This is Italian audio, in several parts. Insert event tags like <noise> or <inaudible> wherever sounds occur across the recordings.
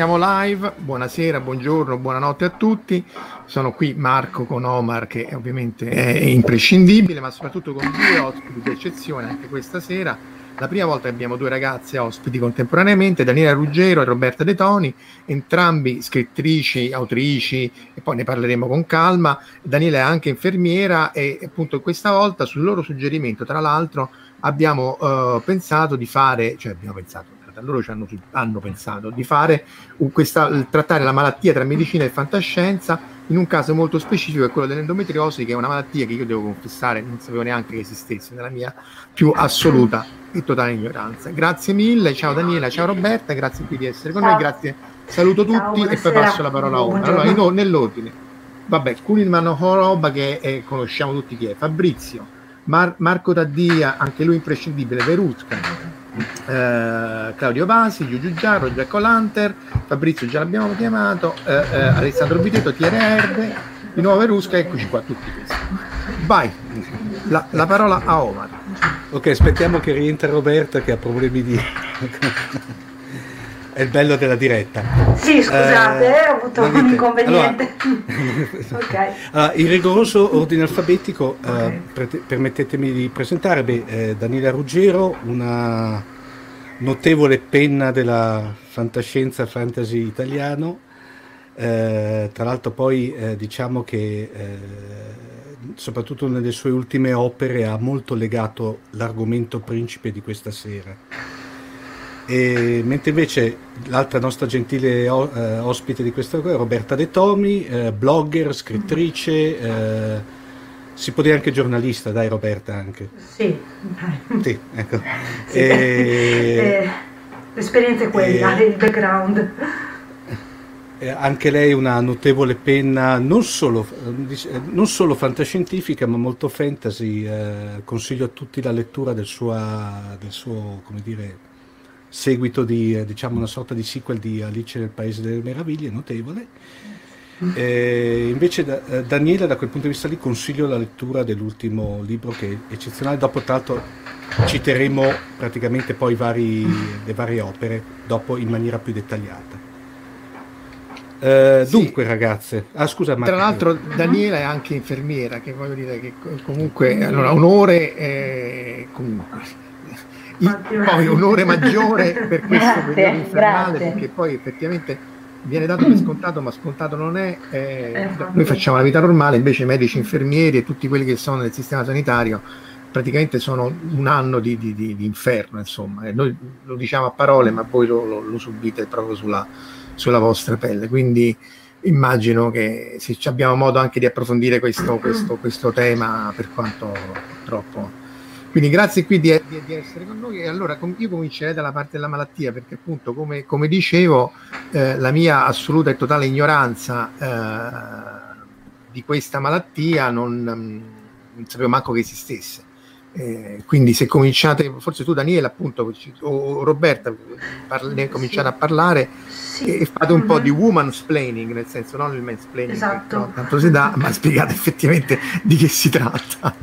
Siamo live, buonasera, buongiorno, buonanotte a tutti. Sono qui Marco con Omar che ovviamente è imprescindibile, ma soprattutto con due ospiti di eccezione anche questa sera. La prima volta che abbiamo due ragazze ospiti contemporaneamente, Daniela Ruggero e Roberta De Toni, entrambi scrittrici, autrici, e poi ne parleremo con calma. Daniela è anche infermiera e appunto questa volta sul loro suggerimento, tra l'altro, abbiamo eh, pensato di fare, cioè abbiamo pensato, loro ci hanno, hanno, pensato di fare questa, trattare la malattia tra medicina e fantascienza in un caso molto specifico, è quello dell'endometriosi, che è una malattia che io devo confessare non sapevo neanche che esistesse nella mia più assoluta e totale ignoranza. Grazie mille, ciao Daniela, ciao Roberta, grazie qui di essere con ciao. noi, grazie, saluto tutti ciao, e poi passo la parola a Omar. Allora, in, nell'ordine, vabbè, Kuhlman Horoba che è, conosciamo tutti chi è, Fabrizio, Mar- Marco Taddia, anche lui imprescindibile, Verusca, eh, Claudio Vasi, Giugiu Giarro, Giacco Lanter, Fabrizio già l'abbiamo chiamato, eh, eh, Alessandro Bitetto, Tiere Erde, di nuovo Verusca, eccoci qua tutti questi. Vai, la, la parola a Omar. Ok, aspettiamo che rientra Roberta che ha problemi di... È il bello della diretta. Sì, scusate, eh, ho avuto un inconveniente. Allora, <laughs> okay. allora, in rigoroso ordine alfabetico, eh, okay. eh, pre- permettetemi di presentare beh, eh, Daniela Ruggero, una notevole penna della fantascienza fantasy italiano. Eh, tra l'altro poi eh, diciamo che soprattutto nelle sue ultime opere, ha molto legato l'argomento principe di questa sera. E, mentre invece l'altra nostra gentile o, eh, ospite di questa è Roberta De Tomi, eh, blogger, scrittrice, eh, si può dire anche giornalista, dai Roberta anche. Sì, sì ecco. Sì. E, eh, l'esperienza è quella, e, il background eh, anche lei una notevole penna, non solo, eh, non solo fantascientifica, ma molto fantasy. Eh, consiglio a tutti la lettura del, sua, del suo, come dire, seguito di, eh, diciamo, una sorta di sequel di Alice nel Paese delle Meraviglie, notevole. Eh, invece da, eh, Daniela da quel punto di vista lì consiglio la lettura dell'ultimo libro che è eccezionale, dopo tra l'altro citeremo praticamente poi vari, le varie opere dopo in maniera più dettagliata. Eh, sì. Dunque, ragazze, ah, scusa, Marco. Tra l'altro, Daniela è anche infermiera, che voglio dire che comunque allora onore eh, comunque. Poi onore maggiore per questo periodo infernale, grazie. perché poi effettivamente viene dato per scontato, ma scontato non è. Eh, esatto. noi facciamo la vita normale, invece i medici, infermieri e tutti quelli che sono nel sistema sanitario praticamente sono un anno di, di, di, di inferno, insomma. E noi lo diciamo a parole, ma voi lo, lo, lo subite proprio sulla, sulla vostra pelle. Quindi immagino che se abbiamo modo anche di approfondire questo, questo, questo tema per quanto troppo. Quindi grazie qui di, di, di, essere con noi e allora io comincerei dalla parte della malattia perché appunto come, come dicevo eh, la mia assoluta e totale ignoranza eh, di questa malattia non, non sapevo manco che esistesse. Eh, quindi se cominciate, forse tu Daniele appunto o Roberta parli, cominciate sì. a parlare sì. e fate un mm-hmm. po' di woman's planning, nel senso non il mansplaining, esatto. tanto si dà, ma spiegate effettivamente di che si tratta.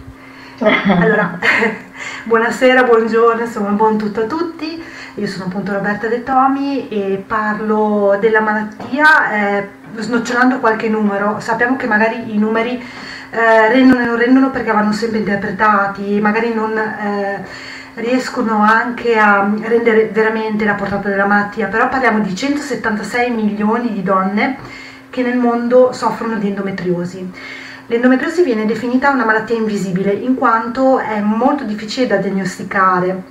Allora, <laughs> buonasera, buongiorno, insomma, buon tutto a tutti. Io sono appunto Roberta De Tomi e parlo della malattia eh, snocciolando qualche numero. Sappiamo che magari i numeri eh, rendono e non rendono perché vanno sempre interpretati, magari non eh, riescono anche a rendere veramente la portata della malattia, però parliamo di 176 milioni di donne che nel mondo soffrono di endometriosi. L'endometriosi viene definita una malattia invisibile in quanto è molto difficile da diagnosticare,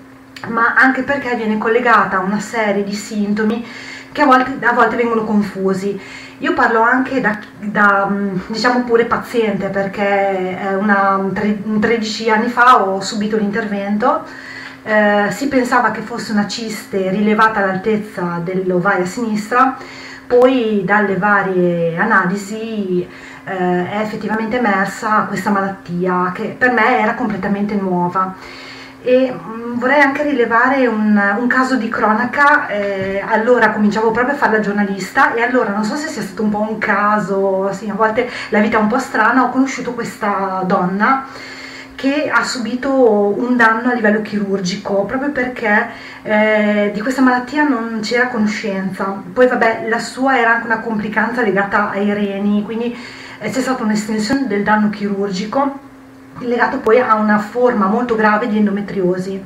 ma anche perché viene collegata a una serie di sintomi che a volte, a volte vengono confusi. Io parlo anche da, da diciamo pure paziente perché una, 13 anni fa ho subito l'intervento, eh, si pensava che fosse una ciste rilevata all'altezza dell'ovaia sinistra, poi dalle varie analisi eh, è effettivamente emersa questa malattia che per me era completamente nuova e mh, vorrei anche rilevare un, un caso di cronaca, eh, allora cominciavo proprio a fare la giornalista e allora non so se sia stato un po' un caso, sì, a volte la vita è un po' strana, ho conosciuto questa donna che ha subito un danno a livello chirurgico proprio perché eh, di questa malattia non c'era conoscenza. Poi vabbè, la sua era anche una complicanza legata ai reni, quindi eh, c'è stata un'estensione del danno chirurgico legato poi a una forma molto grave di endometriosi.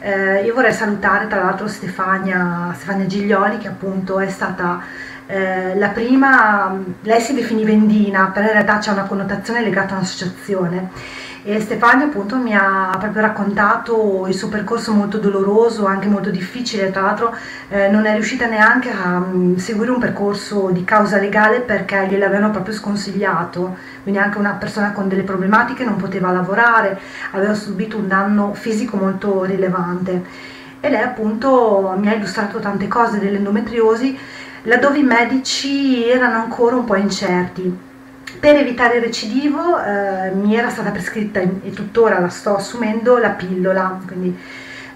Eh, io vorrei salutare tra l'altro Stefania, Stefania Giglioli che appunto è stata eh, la prima, lei si definiva indina, però in realtà c'è una connotazione legata a un'associazione e Stefania appunto mi ha proprio raccontato il suo percorso molto doloroso, anche molto difficile, tra l'altro eh, non è riuscita neanche a um, seguire un percorso di causa legale perché gliel'avevano proprio sconsigliato, quindi anche una persona con delle problematiche non poteva lavorare, aveva subito un danno fisico molto rilevante. E lei appunto mi ha illustrato tante cose dell'endometriosi laddove i medici erano ancora un po' incerti per evitare il recidivo eh, mi era stata prescritta e tuttora la sto assumendo la pillola, quindi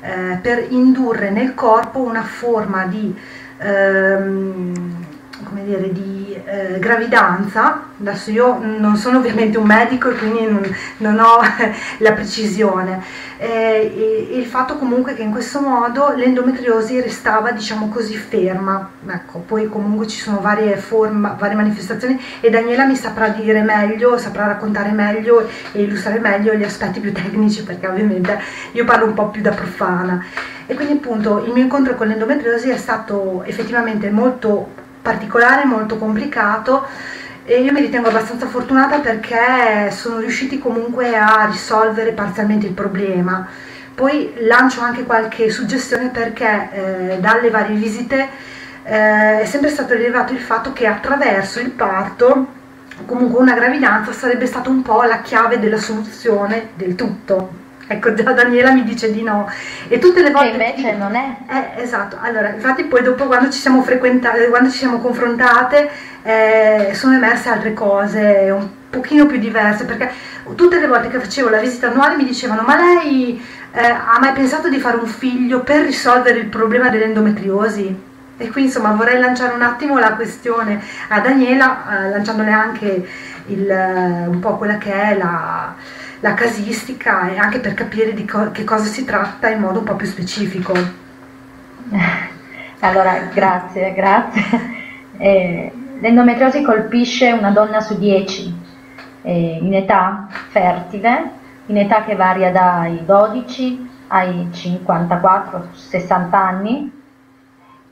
eh, per indurre nel corpo una forma di, ehm, come dire, di eh, gravidanza. Adesso io non sono ovviamente un medico e quindi non, non ho <laughs> la precisione, eh, il fatto comunque che in questo modo l'endometriosi restava diciamo così ferma. Ecco poi comunque ci sono varie forme varie manifestazioni e Daniela mi saprà dire meglio saprà raccontare meglio e illustrare meglio gli aspetti più tecnici perché ovviamente io parlo un po' più da profana. E quindi appunto il mio incontro con l'endometriosi è stato effettivamente molto particolare molto complicato e io mi ritengo abbastanza fortunata perché sono riusciti comunque a risolvere parzialmente il problema. Poi lancio anche qualche suggestione perché eh, dalle varie visite eh, è sempre stato rilevato il fatto che attraverso il parto comunque una gravidanza sarebbe stata un po' la chiave della soluzione del tutto. Ecco, già Daniela mi dice di no. E tutte le volte... Che invece non è. Eh, esatto. Allora, infatti poi dopo quando ci siamo frequentate, quando ci siamo confrontate, eh, sono emerse altre cose un pochino più diverse, perché tutte le volte che facevo la visita annuale mi dicevano ma lei eh, ha mai pensato di fare un figlio per risolvere il problema dell'endometriosi? E qui insomma vorrei lanciare un attimo la questione a Daniela, eh, lanciandole anche il, un po' quella che è la la casistica e anche per capire di co- che cosa si tratta in modo un po' più specifico. <laughs> Allora, grazie, grazie. <laughs> Eh, l'endometriosi colpisce una donna su 10 eh, in età fertile, in età che varia dai 12 ai 54-60 anni.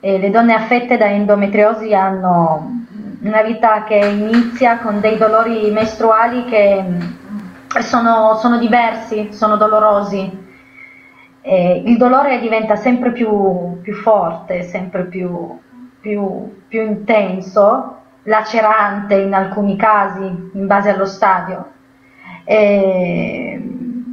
E le donne affette da endometriosi hanno una vita che inizia con dei dolori mestruali che sono, sono diversi, sono dolorosi. Eh, il dolore diventa sempre più, più forte, sempre più, più, più, intenso, lacerante in alcuni casi, in base allo stadio. Eh,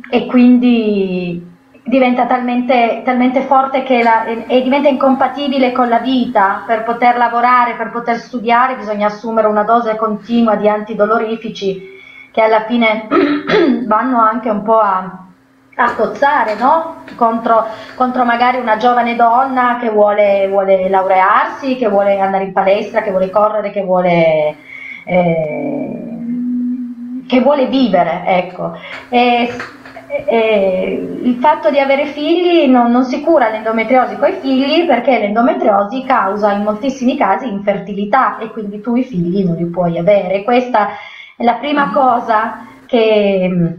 e quindi diventa talmente, talmente forte che la, e diventa incompatibile con la vita. Per poter lavorare, per poter studiare, bisogna assumere una dose continua di antidolorifici che alla fine <clears throat> vanno anche un po' a, a cozzare no? contro, contro, magari una giovane donna che vuole, vuole, laurearsi, che vuole andare in palestra, che vuole correre, che vuole, eh, che vuole vivere. Ecco. E, e il fatto di avere figli non, non si cura l'endometriosi con i figli perché l'endometriosi causa in moltissimi casi infertilità e quindi tu i figli non li puoi avere. Questa è la prima cosa che,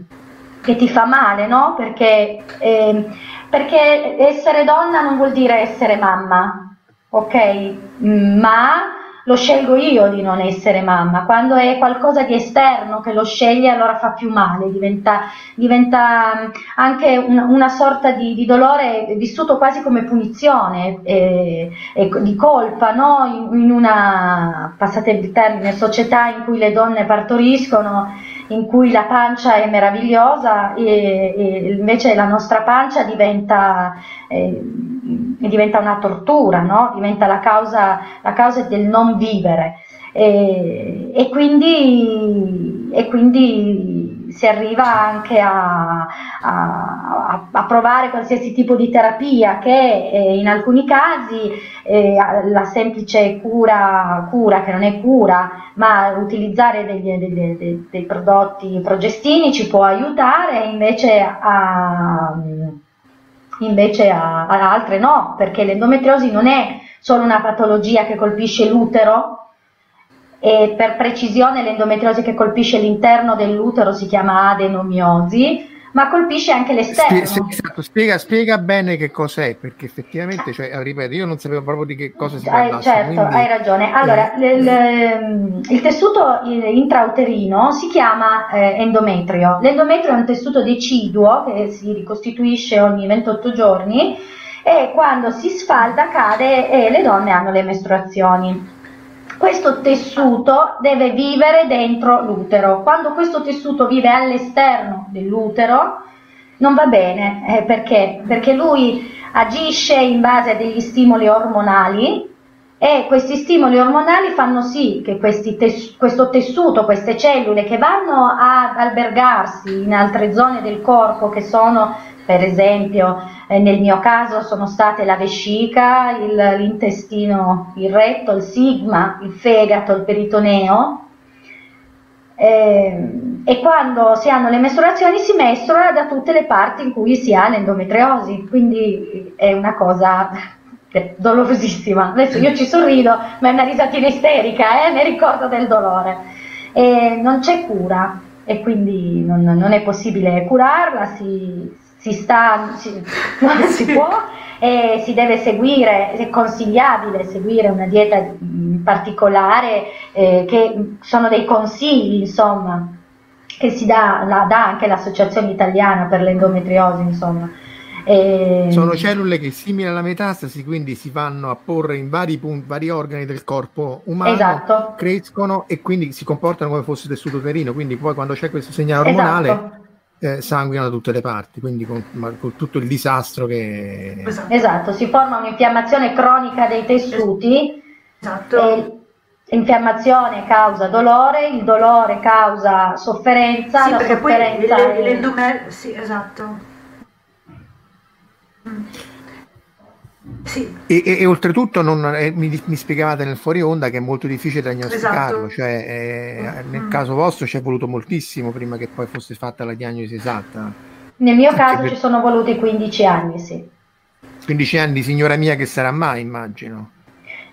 che ti fa male, no? Perché, eh, perché essere donna non vuol dire essere mamma, ok? Ma lo scelgo io di non essere mamma, quando è qualcosa di esterno che lo sceglie allora fa più male, diventa, diventa anche una, una sorta di, di, dolore vissuto quasi come punizione, eh, e di colpa, no? in, in una, passate il termine, società in cui le donne partoriscono, in cui la pancia è meravigliosa e, e invece la nostra pancia diventa... Eh, diventa una tortura, no? diventa la causa, la causa, del non vivere e, quindi, e quindi, si arriva anche a, a, a, provare qualsiasi tipo di terapia che eh, in alcuni casi eh, la semplice cura, cura, che non è cura, ma utilizzare degli, degli, dei, dei prodotti progestinici può aiutare invece a invece a altre no, perché l'endometriosi non è solo una patologia che colpisce l'utero, e per precisione l'endometriosi che colpisce l'interno dell'utero si chiama adenomiosi, ma colpisce anche l'esterno. Spie- esatto, spiega, spiega, bene che cos'è, perché effettivamente, cioè, ripeto, io non sapevo proprio di che cosa si tratta. certo, quindi... hai ragione. Allora, eh. il, il, tessuto intrauterino si chiama eh, endometrio. L'endometrio è un tessuto deciduo che si ricostituisce ogni 28 giorni e quando si sfalda cade e le donne hanno le mestruazioni questo tessuto deve vivere dentro l'utero. Quando questo tessuto vive all'esterno dell'utero non va bene, eh, perché? Perché lui agisce in base a degli stimoli ormonali e questi stimoli ormonali fanno sì che tes- questo tessuto, queste cellule che vanno ad albergarsi in altre zone del corpo che sono per esempio eh, nel mio caso sono state la vescica, il, l'intestino, il retto, il sigma, il fegato, il peritoneo. Eh, e quando si hanno le mestruazioni si mestrua da tutte le parti in cui si ha l'endometriosi, quindi è una cosa <laughs> dolorosissima. Adesso io ci sorrido, ma è una risatina isterica, eh? mi ricordo del dolore. E non c'è cura e quindi non, non è possibile curarla, si, si sta, si, non si può e si deve seguire, è consigliabile seguire una dieta particolare, eh, che sono dei consigli, insomma, che si dà, la, dà anche l'Associazione Italiana per l'endometriosi, insomma. E... Sono cellule che simili alla metastasi, quindi si vanno a porre in vari, punti, vari organi del corpo umano, esatto. crescono e quindi si comportano come fosse tessuto uterino, quindi poi quando c'è questo segnale ormonale esatto. Eh, sanguinano da tutte le parti, quindi con, con, tutto il disastro che... Esatto. esatto, si forma un'infiammazione cronica dei tessuti. Esatto. L'infiammazione causa dolore, il dolore causa sofferenza, sì, la sofferenza... Poi l'endometrio, sì, esatto sì. E, e, e, oltretutto non, eh, mi, mi, spiegavate nel fuori onda che è molto difficile diagnosticarlo, esatto. cioè eh, nel mm. caso vostro ci è voluto moltissimo prima che poi fosse fatta la diagnosi esatta. Nel mio caso per... ci sono voluti 15 anni, sì. 15 anni, signora mia, che sarà mai, immagino.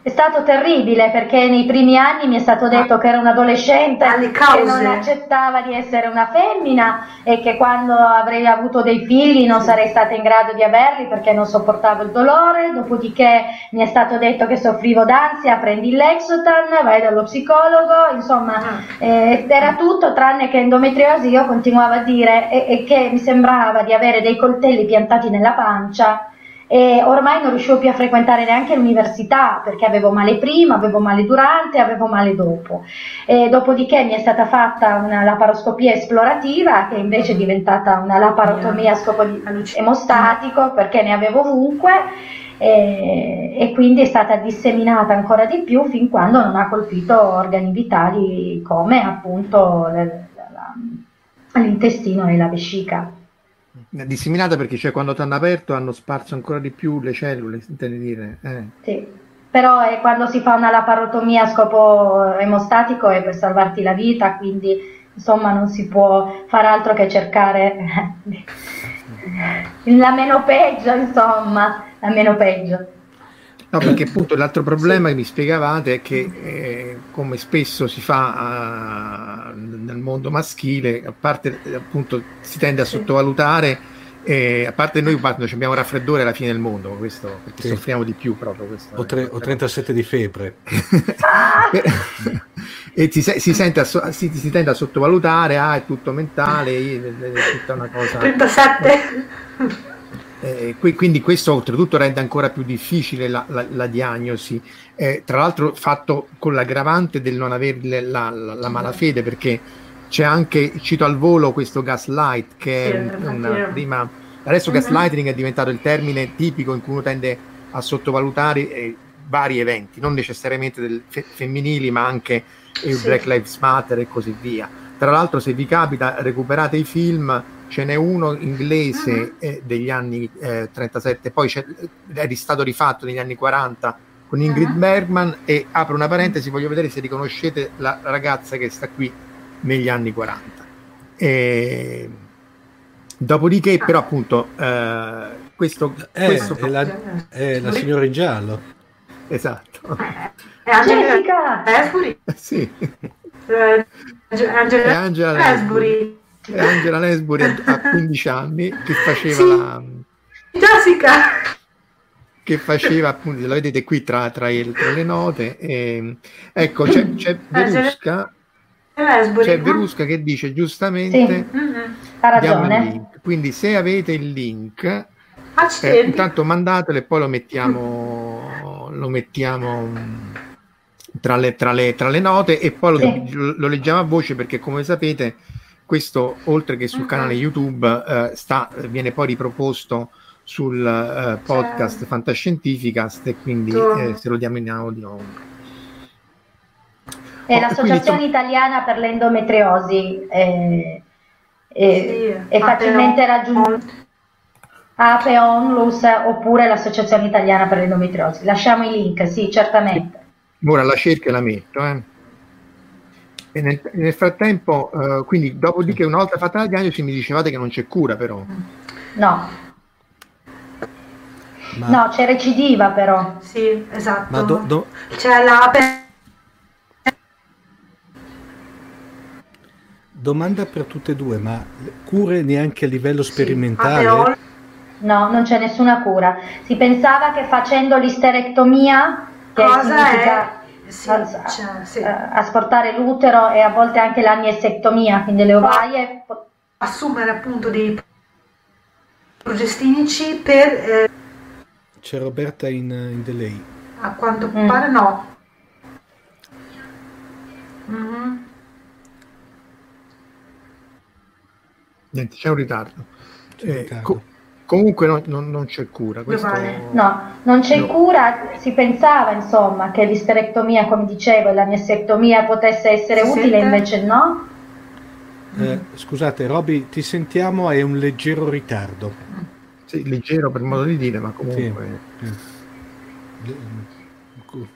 È stato terribile perché nei primi anni mi è stato detto che era un adolescente che non accettava di essere una femmina e che quando avrei avuto dei figli non sarei stata in grado di averli perché non sopportavo il dolore, dopodiché mi è stato detto che soffrivo d'ansia, prendi il Lexotan, vai dallo psicologo, insomma ah. eh, era tutto tranne che endometriosi, io continuavo a dire e, e che mi sembrava di avere dei coltelli piantati nella pancia e ormai non riuscivo più a frequentare neanche l'università perché avevo male prima, avevo male durante, avevo male dopo. E dopodiché mi è stata fatta una laparoscopia esplorativa che invece è diventata una laparotomia a scopo emostatico perché ne avevo ovunque e, e, quindi è stata disseminata ancora di più fin quando non ha colpito organi vitali come appunto l'intestino e la vescica disseminata perché cioè, quando ti hanno aperto hanno sparso ancora di più le cellule, intendi dire? Eh. Sì, però è quando si fa una laparotomia a scopo emostatico è per salvarti la vita, quindi insomma non si può fare altro che cercare <laughs> la meno peggio, insomma, la meno peggio. No, perché <coughs> appunto l'altro problema che mi spiegavate è che, eh, come spesso si fa uh, nel mondo maschile, a parte appunto si tende a sottovalutare, eh, a parte noi quando abbiamo raffreddore alla fine del mondo, questo, perché sì. soffriamo di più proprio. Questo, o, tre, o 37 di febbre. <laughs> e si, si, sente a, si, si, tende a sottovalutare, ah è tutto mentale, è tutta una cosa... 37! <laughs> Eh, quindi questo oltretutto rende ancora più difficile la, la, la diagnosi, eh, tra l'altro fatto con l'aggravante del non avere la, la, malafede perché c'è anche, cito al volo questo gaslight che è una prima, adesso uh-huh. gaslighting è diventato il termine tipico in cui uno tende a sottovalutare eh, vari eventi, non necessariamente del fe- femminili ma anche il sì. Black Lives Matter e così via. Tra l'altro se vi capita recuperate i film ce n'è uno inglese uh-huh. eh, degli anni eh, 37, poi è stato rifatto negli anni 40 con Ingrid uh-huh. Bergman e apro una parentesi, voglio vedere se riconoscete la ragazza che sta qui negli anni 40. E... Dopodiché, però, appunto, eh, questo, eh, questo è, la, è la signora in giallo. Esatto. È Angelica Esbury. <laughs> sì. Eh, Angela, è Angela Esbury. Angela Lesbury a <laughs> 15 anni che faceva sì. la Jessica che faceva appunto la vedete qui tra, tra, il, tra le note e, ecco c'è, c'è Verusca c'è Verusca che dice giustamente sì. mm-hmm. ha ragione quindi se avete il link eh, intanto mandatelo e poi lo mettiamo lo mettiamo tra le, tra le, tra le note e poi lo, sì. lo, lo leggiamo a voce perché come sapete questo, oltre che sul uh-huh. canale YouTube, eh, sta, viene poi riproposto sul eh, podcast certo. Fantascientificast e quindi eh, se lo diamo in audio. È oh, l'Associazione quindi... Italiana per l'Endometriosi è, è, sì, è facilmente raggiungibile. Ape Onlus oppure l'Associazione Italiana per l'Endometriosi. Lasciamo i link, sì, certamente. Ora la cerco e la metto. Eh. E nel, nel frattempo, uh, quindi dopodiché una volta fatta la diagnosi mi dicevate che non c'è cura però. No. Ma... No, c'è recidiva però. Sì, esatto. Ma do, do... C'è la... Domanda per tutte e due, ma cure neanche a livello sperimentale? Sì, no, non c'è nessuna cura. Si pensava che facendo l'isterectomia, che Cosa significa è? Sì, a- cioè, sì. eh, asportare l'utero e a volte anche l'aniesectomia, quindi le ovaie, assumere appunto dei progestinici per eh, C'è Roberta in, in delay. a quanto Mm. pare no. Mhm. Niente, c'è un ritardo. C'è un Eh, ritardo. co- comunque no- non, non c'è cura. Questo... No, non c'è No. cura, si pensava insomma che l'isterectomia, come dicevo, e la miastectomia potesse essere Si utile, sente? invece no. Eh, scusate, Roby, ti sentiamo, hai un leggero ritardo. Sì, leggero per modo di dire, ma Sì. comunque... Eh. Cu-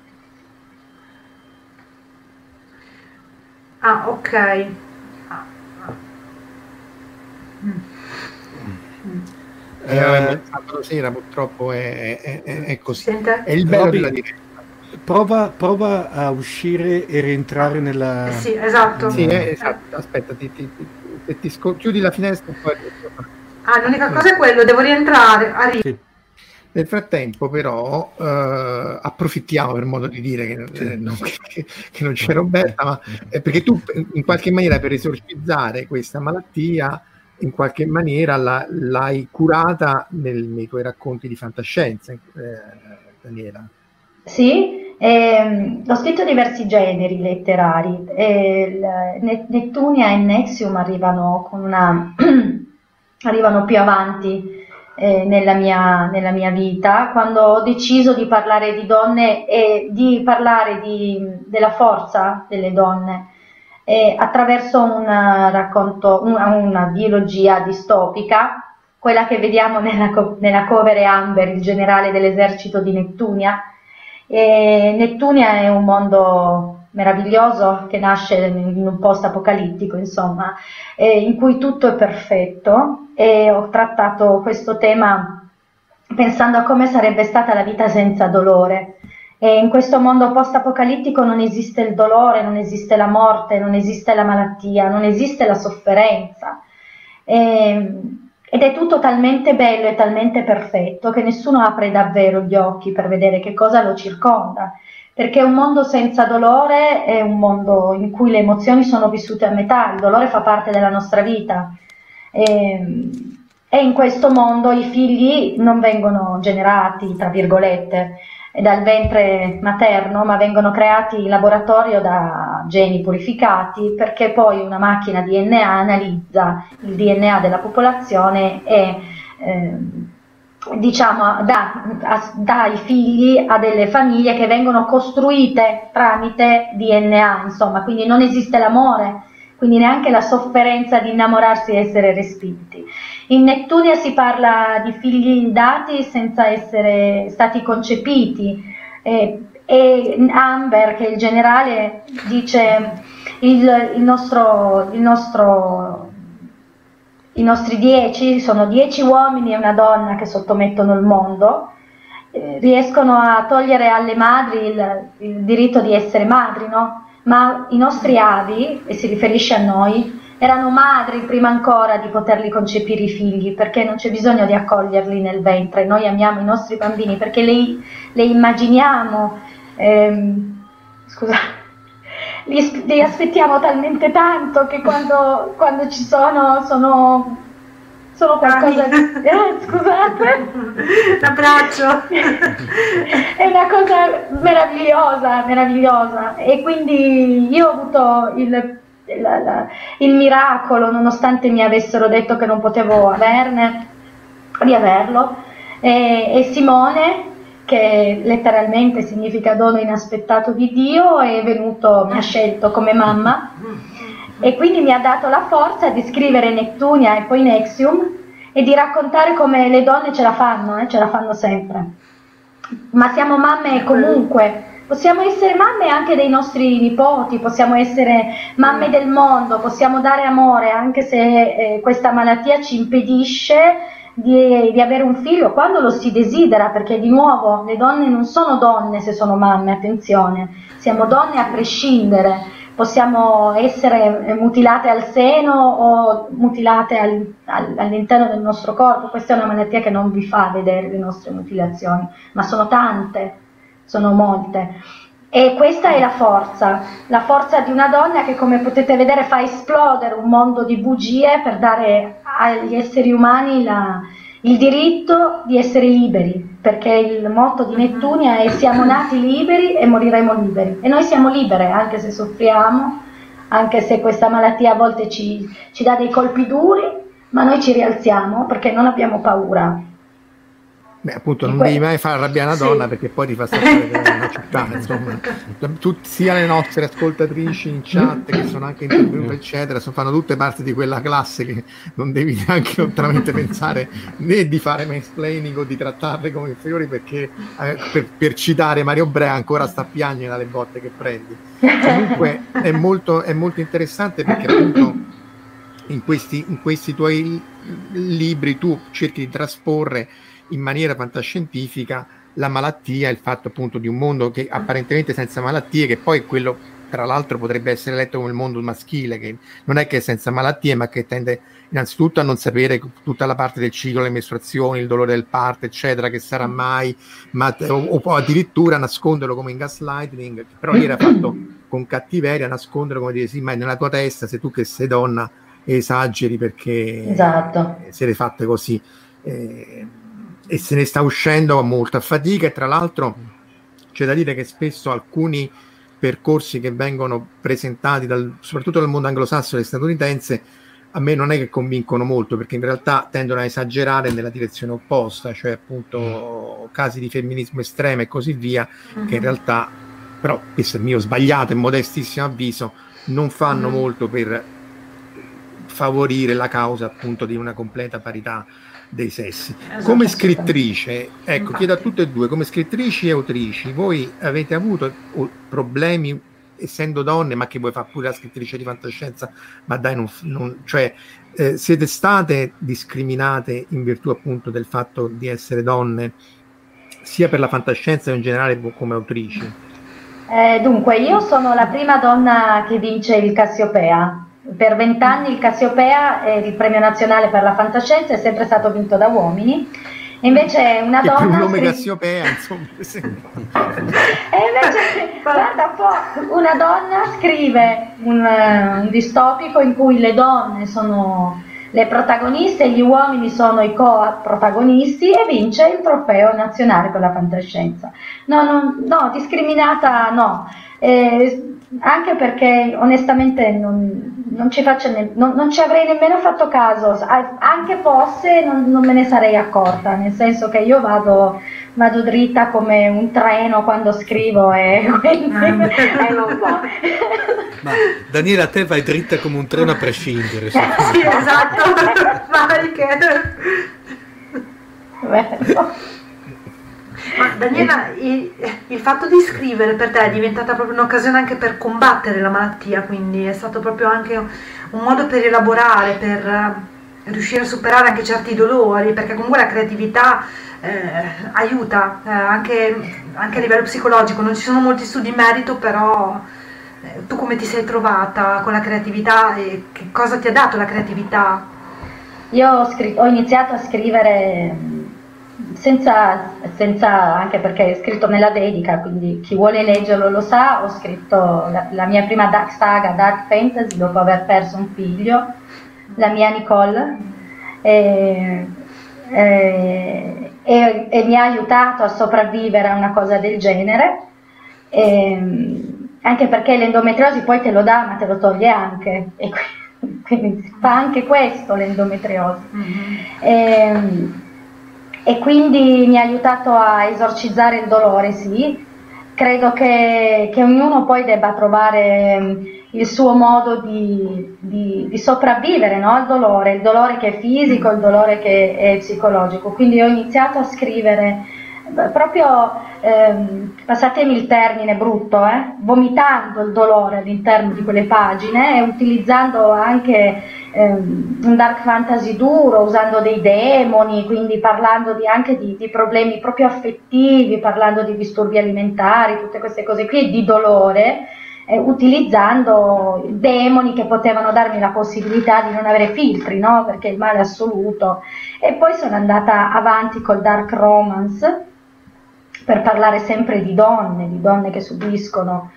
Ah, ok. Ah, Eh, Eh, sabato sera purtroppo è, è- è- così. sente? È il bello Roby, della diretta. prova, prova a uscire e rientrare nella... Eh sì, esatto. Sì, eh, esatto. Aspetta, ti, ti- ti- ti scol- chiudi la finestra e poi... Ah, l'unica cosa è quello, devo rientrare. Arrivo. Sì. Nel frattempo, però, eh, approfittiamo per modo di dire che, Sì. eh, non, che- che non c'è Roberta, ma eh, perché tu in qualche maniera per esorcizzare questa malattia, in qualche maniera la- l'hai curata nel- nei tuoi racconti di fantascienza, eh, Daniela. Sì, ehm, ho scritto diversi generi letterari. e Ne- Nettunia e Nexium arrivano, una, <clears throat> arrivano più avanti eh, nella mia, nella mia vita, quando ho deciso di parlare di donne e di parlare di- della forza delle donne eh, attraverso un racconto, una, una biologia distopica, quella che vediamo nella, nella cover Amber, il generale dell'esercito di Nettunia. E Nettunia è un mondo meraviglioso che nasce in un post apocalittico, insomma, eh, in cui tutto è perfetto e ho trattato questo tema pensando a come sarebbe stata la vita senza dolore. E in questo mondo post-apocalittico non esiste il dolore, non esiste la morte, non esiste la malattia, non esiste la sofferenza. E- ed è tutto talmente bello e talmente perfetto che nessuno apre davvero gli occhi per vedere che cosa lo circonda. Perché un mondo senza dolore è un mondo in cui le emozioni sono vissute a metà, il dolore fa parte della nostra vita. E, e in questo mondo i figli non vengono generati, tra virgolette, dal ventre materno, ma vengono creati in laboratorio da geni purificati perché poi una macchina DNA analizza il DNA della popolazione e ehm, diciamo dà, dà i figli a delle famiglie che vengono costruite tramite DNA, insomma, quindi non esiste l'amore, quindi neanche la sofferenza di innamorarsi e essere respinti. In Nettunia si parla di figli dati senza essere stati concepiti e, e Amber, che è il generale, dice il, il nostro, il nostro, i nostri dieci, sono dieci uomini e una donna che sottomettono il mondo, eh, riescono a togliere alle madri il, il diritto di essere madri, no? Ma i nostri avi, e si riferisce a noi, erano madri prima ancora di poterli concepire i figli, perché non c'è bisogno di accoglierli nel ventre, noi amiamo i nostri bambini perché le, le immaginiamo, ehm, scusa, li, li aspettiamo talmente tanto che quando, quando ci sono sono, sono qualcosa di... Eh, scusate. L'abbraccio. È una cosa meravigliosa, meravigliosa. E quindi io ho avuto il, la- la- il miracolo, nonostante mi avessero detto che non potevo averne, di averlo. E, e Simone, che letteralmente significa dono inaspettato di Dio, è venuto, mi ha scelto come mamma e quindi mi ha dato la forza di scrivere Nettunia e poi Nexium e di raccontare come le donne ce la fanno, eh, ce la fanno sempre. Ma siamo mamme comunque, possiamo essere mamme anche dei nostri nipoti, possiamo essere mamme del mondo, possiamo dare amore anche se eh, questa malattia ci impedisce di, di avere un figlio quando lo si desidera, perché di nuovo le donne non sono donne se sono mamme, attenzione, siamo donne a prescindere, possiamo essere mutilate al seno o mutilate al, al, all'interno del nostro corpo. Questa è una malattia che non vi fa vedere le nostre mutilazioni, ma sono tante, sono molte. E questa è la forza, la forza di una donna che come potete vedere fa esplodere un mondo di bugie per dare agli esseri umani la, il diritto di essere liberi, perché il motto di Nettunia è siamo nati liberi e moriremo liberi. E noi siamo libere, anche se soffriamo, anche se questa malattia a volte ci, ci dà dei colpi duri, ma noi ci rialziamo perché non abbiamo paura. Beh, appunto, non devi mai far arrabbiare una sì. donna perché poi ti fa sapere una città, insomma. Tut, sia le nostre ascoltatrici in chat che sono anche intervenute, <coughs> eccetera, sono, fanno tutte parte di quella classe che non devi neanche lontanamente pensare né di fare mansplaining o di trattarle come inferiori perché eh, per, per, citare Mario Brea ancora sta a piangere dalle botte che prendi. Comunque è molto, è molto interessante perché appunto in questi, in questi tuoi libri tu cerchi di trasporre in maniera fantascientifica la malattia, il fatto appunto di un mondo che apparentemente senza malattie, che poi quello tra l'altro potrebbe essere letto come il mondo maschile, che non è che è senza malattie, ma che tende innanzitutto a non sapere tutta la parte del ciclo, le mestruazioni, il dolore del parto, eccetera, che sarà mai, ma, o, o addirittura nasconderlo come in gaslighting, però lì era fatto con cattiveria, nasconderlo come dire sì, ma è nella tua testa, se tu che sei donna esageri perché esatto. siete fatte così. Eh, e se ne sta uscendo con molta fatica e tra l'altro c'è da dire che spesso alcuni percorsi che vengono presentati dal, soprattutto dal mondo anglosassone e statunitense a me non è che convincono molto perché in realtà tendono a esagerare nella direzione opposta, cioè appunto mm. casi di femminismo estremo e così via, mm-hmm. che in realtà, però questo è il mio sbagliato e modestissimo avviso, non fanno mm. molto per favorire la causa appunto di una completa parità dei sessi. Esatto. Come scrittrice, ecco, chiedo a tutte e due, come scrittrici e autrici, voi avete avuto problemi essendo donne, ma che vuoi fare pure la scrittrice di fantascienza, ma dai, non, non, cioè, eh, siete state discriminate in virtù appunto del fatto di essere donne, sia per la fantascienza in generale come autrici? Eh, dunque, io sono la prima donna che vince il Cassiopea per vent'anni il Cassiopea, eh, il premio nazionale per la fantascienza, è sempre stato vinto da uomini. Invece una donna. È più nome scri- Cassiopea, insomma. <laughs> e invece, guarda un po', una donna scrive un, uh, un distopico in cui le donne sono le protagoniste e gli uomini sono i co-protagonisti e vince il trofeo nazionale per la fantascienza. No, no, no discriminata no. Eh, anche perché onestamente non, non ci, ne- non, non ci, avrei nemmeno fatto caso, anche fosse non, non, me ne sarei accorta, nel senso che io vado, vado dritta come un treno quando scrivo e <laughs> quindi ah, <laughs> eh, non so. Ma Daniela, te vai dritta come un treno a prescindere. Eh, sì, esatto, vai che... Bello. Ma Daniela, il, il, fatto di scrivere per te è diventata proprio un'occasione anche per combattere la malattia, quindi è stato proprio anche un modo per elaborare, per eh, riuscire a superare anche certi dolori, perché comunque la creatività eh, aiuta eh, anche, anche, a livello psicologico. Non ci sono molti studi in merito, però eh, tu come ti sei trovata con la creatività e che cosa ti ha dato la creatività? Io ho, scr- ho iniziato a scrivere senza, senza, anche perché è scritto nella dedica, quindi chi vuole leggerlo lo sa, ho scritto la, la, mia prima dark saga, Dark Fantasy, dopo aver perso un figlio, la mia Nicole, e, e, e, e mi ha aiutato a sopravvivere a una cosa del genere, anche perché l'endometriosi poi te lo dà ma te lo toglie anche, e <laughs> quindi fa anche questo l'endometriosi. Mm-hmm e quindi mi ha aiutato a esorcizzare il dolore, sì. Credo che, che ognuno poi debba trovare mm, il suo modo di, di, di sopravvivere no? al dolore, il dolore che è fisico, il dolore che è psicologico. Quindi ho iniziato a scrivere proprio, ehm, passatemi il termine brutto, eh, vomitando il dolore all'interno di quelle pagine e utilizzando anche ehm, un dark fantasy duro, usando dei demoni, quindi parlando di, anche di, di, problemi proprio affettivi, parlando di disturbi alimentari, tutte queste cose qui, di dolore. eh, utilizzando demoni che potevano darmi la possibilità di non avere filtri, no? perché il male assoluto. E poi sono andata avanti col dark romance per parlare sempre di donne, di donne che subiscono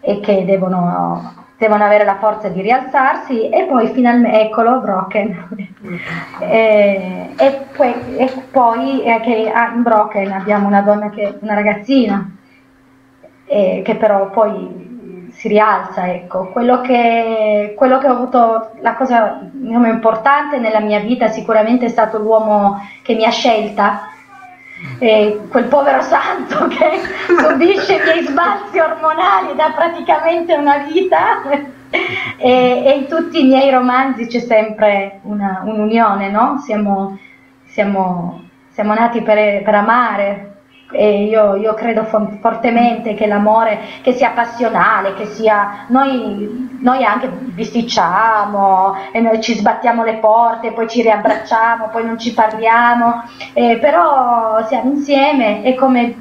e che devono devono avere la forza di rialzarsi e poi finalmente, eccolo, Broken. <laughs> e, e, poi, e poi eh, che ah, in Broken abbiamo una donna che, una ragazzina, eh, che però poi si rialza, ecco. Quello che, quello che ho avuto, la cosa diciamo, importante nella mia vita sicuramente è stato l'uomo che mi ha scelta, e quel povero santo <laughs> che subisce i miei sbalzi ormonali da praticamente una vita e, e, in tutti i miei romanzi c'è sempre una, un'unione, no? Siamo, siamo, siamo nati per, per amare, e io, io credo fortemente che l'amore che sia passionale, che sia noi, noi anche bisticciamo e noi ci sbattiamo le porte, poi ci riabbracciamo, poi non ci parliamo, eh, però siamo insieme e come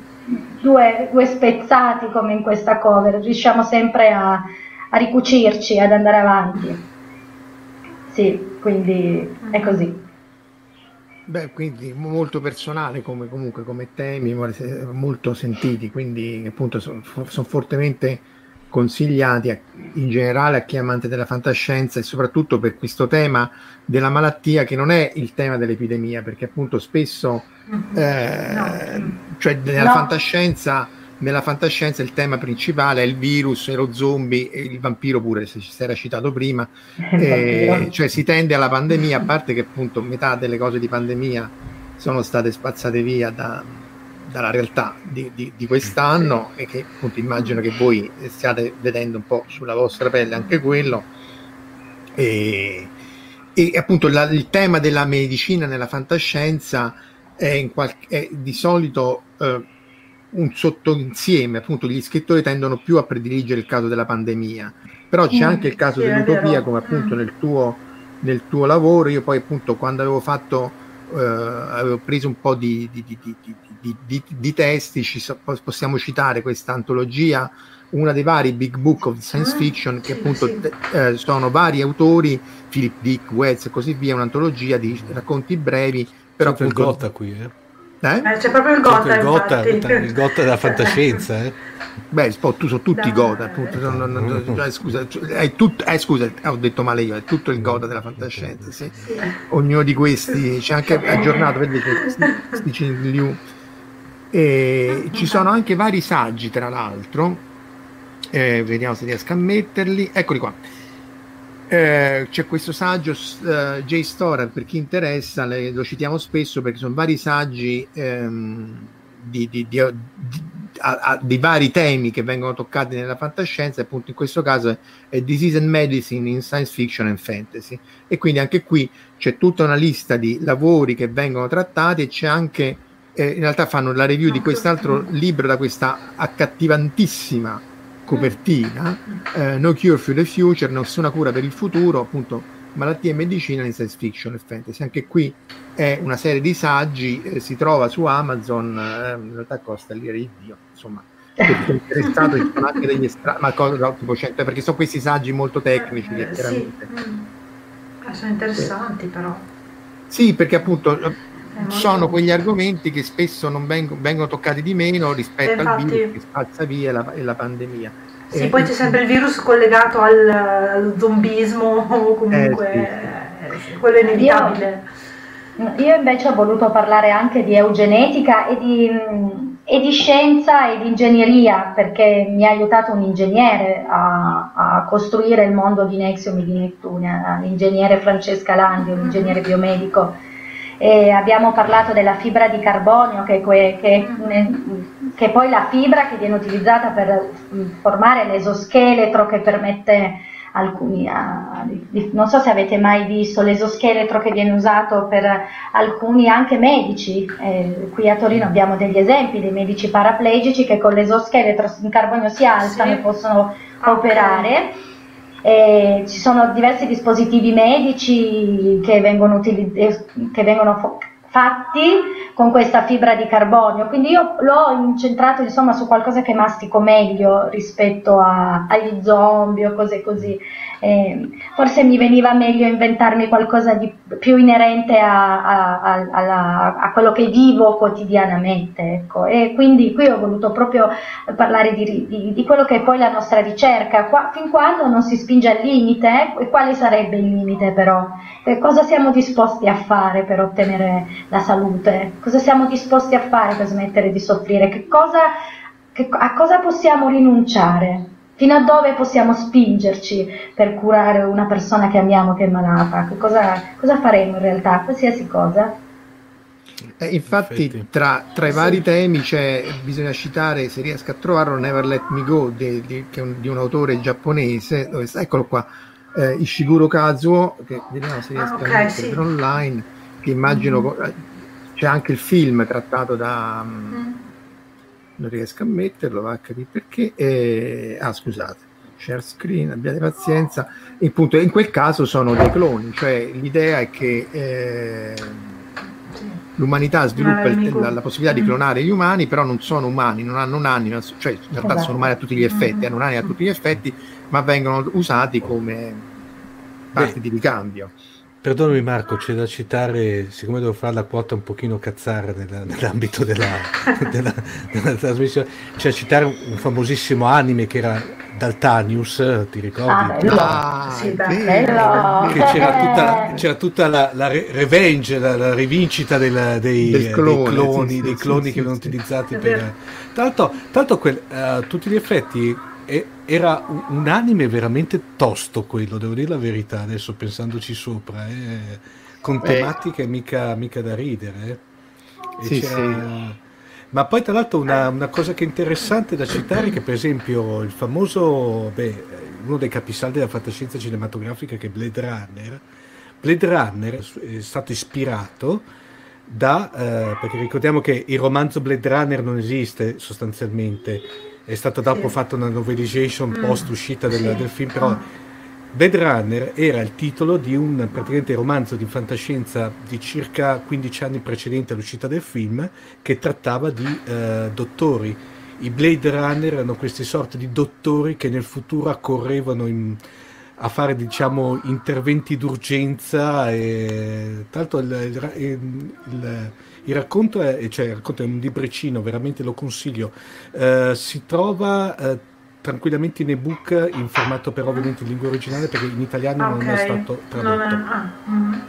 due, due, spezzati come in questa cover, riusciamo sempre a, a ricucirci, ad andare avanti. Sì, quindi è così. Beh, quindi molto personale come, comunque come temi, molto sentiti, quindi appunto sono, sono fortemente consigliati a, in generale a chi è amante della fantascienza e soprattutto per questo tema della malattia che non è il tema dell'epidemia, perché appunto spesso mm-hmm. eh, no. cioè nella no. fantascienza nella fantascienza il tema principale è il virus lo zombie il vampiro pure se si era citato prima. <laughs> Eh, cioè si tende alla pandemia a parte che appunto metà delle cose di pandemia sono state spazzate via da, dalla realtà di, di, di, quest'anno e che appunto immagino che voi stiate vedendo un po' sulla vostra pelle anche quello. E, e appunto la, il tema della medicina nella fantascienza è, qualche, è di solito eh, un sottoinsieme, appunto gli scrittori tendono più a prediligere il caso della pandemia, però c'è mm, anche il caso sì, dell'utopia come appunto mm. nel tuo, nel tuo lavoro, io poi appunto quando avevo fatto, eh, avevo preso un po' di, di, di, di testi, ci so, possiamo citare questa antologia, una dei vari big book of science ah, fiction che appunto sì. eh, sono vari autori, Philip Dick, Wells e così via, un'antologia di racconti brevi, però appunto, qui, eh? Eh? Eh, c'è proprio il Gotha, il Gotha, il Gotha della fantascienza. Eh? Beh, tu sono tutti i Gotha, appunto. Non, non, non, cioè, scusa, è tutto, eh, scusa, ho detto male io, è tutto il Gotha della fantascienza. Sì. Ognuno di questi c'è anche aggiornato, vedete, Liu. E ci sono anche vari saggi, tra l'altro. Eh, vediamo se riesco a metterli. Eccoli qua. Eh, c'è questo saggio uh, J. Storer per chi interessa, le, lo citiamo spesso perché sono vari saggi ehm, di, di, di, a, a, di, vari temi che vengono toccati nella fantascienza, appunto in questo caso è, è, Disease and Medicine in Science Fiction and Fantasy. E quindi anche qui c'è tutta una lista di lavori che vengono trattati e c'è anche, eh, in realtà fanno la review di quest'altro libro da questa accattivantissima copertina, eh, No Cure for the Future, nessuna cura per il futuro, appunto malattie e medicina in science fiction e fantasy. Anche qui è una serie di saggi, eh, si trova su Amazon, eh, in realtà costa l'ira di Dio, insomma. Per chi è interessato ci sono anche degli estratti, ma cosa tipo 100, perché sono questi saggi molto tecnici, eh, letteralmente. Sì. Mm. Sono interessanti però. Sì, perché appunto sono quegli argomenti che spesso non vengono, vengono toccati di meno rispetto Infatti, al virus che spazza via la, la pandemia. Sì, eh, poi c'è sempre il virus collegato al, al zombismo <laughs> o comunque eh, sì. quello è inevitabile. Io, io, invece ho voluto parlare anche di eugenetica e di, e di, scienza e di ingegneria perché mi ha aiutato un ingegnere a, a costruire il mondo di Nexium e di Nettunia, l'ingegnere Francesca Landi, un ingegnere biomedico e abbiamo parlato della fibra di carbonio che, che, che, che, è poi la fibra che viene utilizzata per formare l'esoscheletro che permette alcuni, a, non so se avete mai visto l'esoscheletro che viene usato per alcuni anche medici, eh, qui a Torino abbiamo degli esempi dei medici paraplegici che con l'esoscheletro in carbonio si alzano sì. e possono okay. operare eh, ci sono diversi dispositivi medici che vengono, utilizz- che vengono fatti con questa fibra di carbonio, quindi io l'ho incentrato insomma su qualcosa che mastico meglio rispetto a, agli zombie o cose così. Eh, forse mi veniva meglio inventarmi qualcosa di più inerente a, a, a, a quello che vivo quotidianamente. Ecco. E quindi qui ho voluto proprio parlare di, di, di quello che è poi la nostra ricerca, Qua, fin quando non si spinge al limite, eh, e quale sarebbe il limite però? Eh, cosa siamo disposti a fare per ottenere la salute? Cosa siamo disposti a fare per smettere di soffrire? Cosa, che, a cosa possiamo rinunciare? Fino a dove possiamo spingerci per curare una persona che amiamo che è malata? Cosa, cosa faremo in realtà? Qualsiasi cosa. Eh, infatti, tra, tra, i vari temi c'è, bisogna citare, se riesco a trovarlo, Never Let Me Go di, di, un, di un, autore giapponese, dove, eccolo qua, eh, Ishiguro Kazuo, che vediamo se riesco ah, okay, a mettere sì. online, che immagino mm-hmm. c'è anche il film trattato da... Mm. Non riesco a metterlo, va a capire perché. Eh, ah, scusate, share screen, abbiate pazienza. E appunto, in quel caso sono dei cloni, cioè l'idea è che... Eh, l'umanità sviluppa il, la, la, possibilità di mm. clonare gli umani, però non sono umani, non hanno un'anima, cioè in realtà sono umani a tutti gli effetti, mm. hanno un'anima a tutti gli effetti, ma vengono usati come parti Beh, di ricambio. Perdonami Marco, c'è da citare, siccome devo fare la quota un pochino cazzara nella, <laughs> nell'ambito della, della, della, trasmissione, c'è da citare un famosissimo anime che era Daltanius, ti ricordi? Ah, ah sì, bello. Che c'era tutta, c'era tutta la, la, revenge, la, la rivincita del, dei, Del clone, dei, cloni, sì, dei cloni sì, che vengono utilizzati per... Tanto, tanto quel, uh, tutti gli effetti era un anime veramente tosto quello, devo dire la verità, adesso pensandoci sopra, eh, con tematiche mica, mica, da ridere. Eh. Sì, sì. Ma poi tra l'altro una, una, cosa che è interessante da citare è che per esempio il famoso, beh, uno dei capisaldi della fantascienza cinematografica che è Blade Runner, Blade Runner è stato ispirato da, eh, perché ricordiamo che il romanzo Blade Runner non esiste sostanzialmente, è stata dopo fatta una novelization mm. post uscita del, sì. del, film, però Blade Runner era il titolo di un praticamente romanzo di fantascienza di circa 15 anni precedente all'uscita del film che trattava di eh, dottori. I Blade Runner erano queste sorte di dottori che nel futuro accorrevano in, a fare diciamo interventi d'urgenza e tra l'altro il, il, il il racconto è, cioè, il racconto è un libricino, veramente lo consiglio. Uh, si trova uh, tranquillamente in ebook, in formato però ovviamente in lingua originale, perché in italiano okay. non è stato tradotto. È... Ah. Mm-hmm.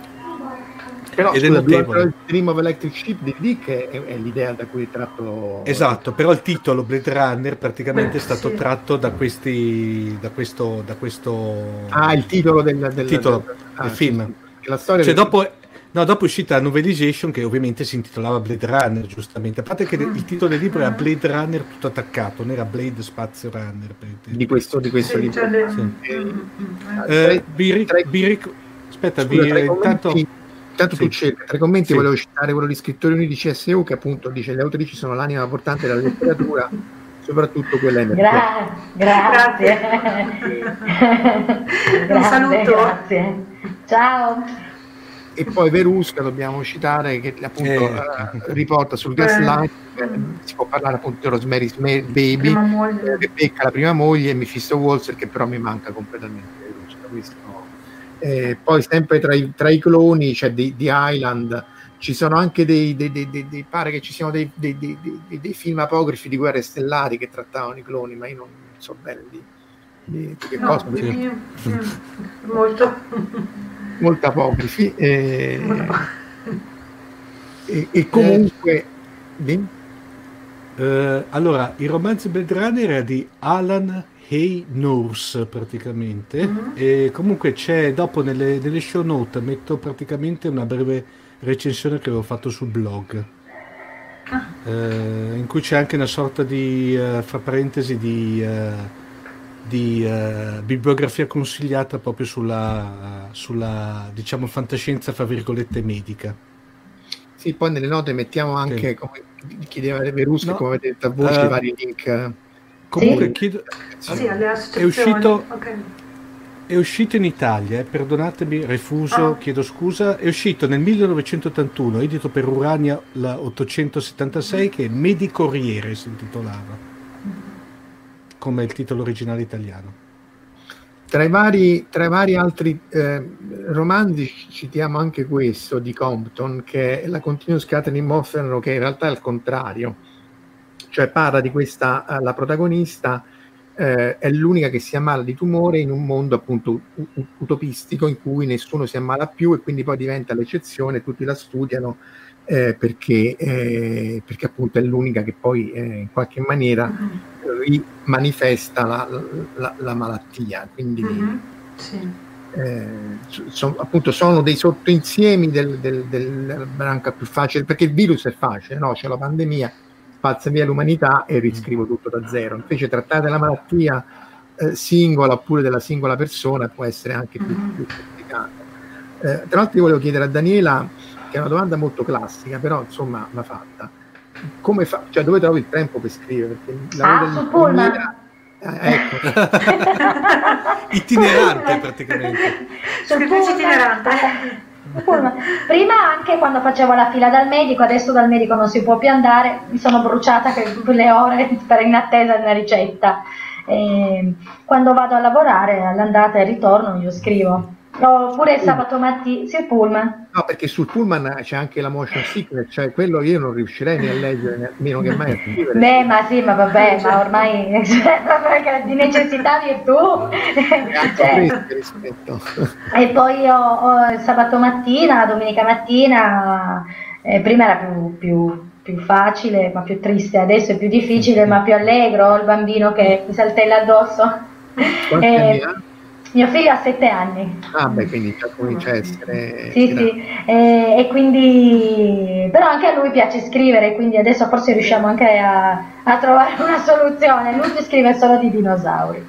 Però Ed scusa, è il Dream of Electric Ship di Dick è, è, l'idea da cui è tratto esatto, però il titolo Blade Runner praticamente Beh, è stato sì. tratto da questi da questo, da questo ah il titolo del, del, titolo del, del ah, film sì, la storia cioè, dopo No, dopo è uscita la novelization che ovviamente si intitolava Blade Runner, giustamente. A parte che il titolo del libro era Blade Runner tutto attaccato, non era Blade Spazio Runner. Di questo, di questo libro. Sì. Eh, vi, vi ric- aspetta, Scusa, vi, intanto... Intanto sì. tu cerca, tra i commenti sì. volevo citare quello di Scrittori Uniti CSU che appunto dice le autrici sono l'anima portante della letteratura, <laughs> soprattutto quella in Gra- Grazie. grazie. <laughs> Un saluto. Grazie. Ciao e poi Verusca dobbiamo citare che appunto eh. uh, riporta sul gaslight eh. si può parlare appunto di Rosemary's Baby eh, che becca la prima moglie e Mephisto Walzer che però mi manca completamente Verusca questo eh, poi sempre tra i, tra i cloni c'è di, di, Island ci sono anche dei, dei, dei, dei, pare che ci siano dei, film apocrifi di guerre stellari che trattavano i cloni ma io non so bene di, di, di che no, cosa sì. molto molto apocrifi e, e, e comunque sì. uh, allora il romanzo Blade Runner è di Alan Hay Norse praticamente mm-hmm. e comunque c'è dopo nelle, nelle, show note metto praticamente una breve recensione che avevo fatto sul blog ah. uh, in cui c'è anche una sorta di uh, fra parentesi di di uh, bibliografia consigliata proprio sulla, sulla diciamo fantascienza fra virgolette medica sì poi nelle note mettiamo anche sì. come chiedeva Verusca no. come avete detto a voce uh, vari link comunque sì. chiedo sì, è uscito okay. è uscito in Italia, eh, perdonatemi, refuso, oh. chiedo scusa, è uscito nel 1981, edito per Urania 876, che è Medicorriere si intitolava, come il titolo originale italiano. Tra i vari, tra i vari altri eh, romanzi citiamo anche questo di Compton, che è la Continuous Catering Moffenro, che in realtà è il contrario, cioè parla di questa, eh, la protagonista eh, è l'unica che si ammala di tumore in un mondo appunto utopistico in cui nessuno si ammala più e quindi poi diventa l'eccezione, tutti la studiano eh, perché, eh, perché, appunto è l'unica che poi eh, in qualche maniera mm-hmm. rimanifesta la, la, la, malattia. Quindi mm-hmm. sì. eh, so, appunto sono dei sottoinsiemi del, del, del branca più facile, perché il virus è facile, no? c'è la pandemia, spazza via l'umanità e riscrivo tutto da zero. Invece trattare la malattia eh, singola oppure della singola persona può essere anche più, mm-hmm. più complicato. Eh, tra l'altro io volevo chiedere a Daniela che è una domanda molto classica, però insomma l'ha fatta. Come fa, cioè dove trovi il tempo per scrivere? Perché ah, su Pullman. Eh, ecco. <laughs> itinerante praticamente. Scrittrice itinerante. Prima anche quando facevo la fila dal medico, adesso dal medico non si può più andare, mi sono bruciata le ore <laughs> per in attesa di una ricetta. E quando vado a lavorare all'andata e al ritorno io scrivo. Oppure il sabato mattina, sì, pullman. No, perché sul pullman c'è anche la motion sickness, cioè quello io non riuscirei né a leggere, meno che mai a scrivere. Beh, ma sì, ma vabbè, ma ormai <laughs> cioè, di necessità virtù. cioè, e poi ho, ho, il sabato mattina, domenica mattina, eh, prima era più, più, più facile, ma più triste, adesso è più difficile, ma più allegro, il bambino che mi saltella addosso. Quanti eh, anni ha? Mio figlio ha sette anni. Ah, beh, quindi già comincia a essere. Sì, sì, e, e, quindi. Però anche a lui piace scrivere, quindi adesso forse riusciamo anche a, a trovare <laughs> una soluzione. Lui scrive solo di dinosauri.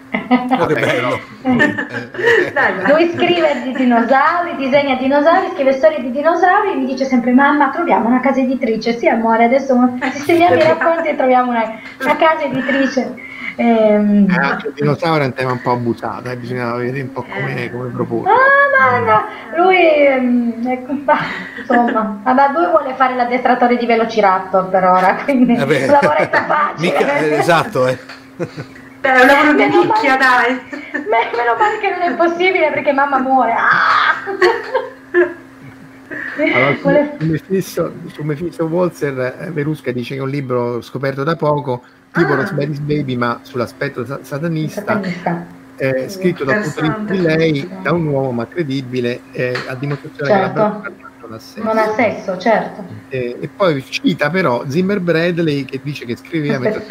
Oh, che bello! <laughs> lui scrive di dinosauri, disegna dinosauri, scrive storie di dinosauri e mi dice sempre: Mamma, troviamo una casa editrice. Sì, amore, adesso sistemiamo i racconti e troviamo una, una casa editrice. Ehm... Eh, anche il dinosauro è un tema un po' abusato, eh, bisogna vedere un po' come, come proporre. Ah, no, no. lui, ehm, ecco, insomma, vabbè, lui vuole fare l'addestratore di Velociraptor per ora, quindi Vabbè. un lavoretto facile. Mica, eh, esatto, eh. Beh, è un lavoro di nicchia, dai. Meno male che non è possibile perché mamma muore. Ah! Allora, su, Mephisto, su Mephisto Walzer, eh, Verusca dice che è un libro scoperto da poco tipo ah. Rosemary's Baby ma sull'aspetto satanista, satanista. Eh, scritto dal punto di vista di lei da un uomo ma credibile eh, a dimostrazione certo. che la certo. non ha senso. Non ha senso, certo. Eh, e poi cita però Zimmer Bradley che dice che scriveva mentre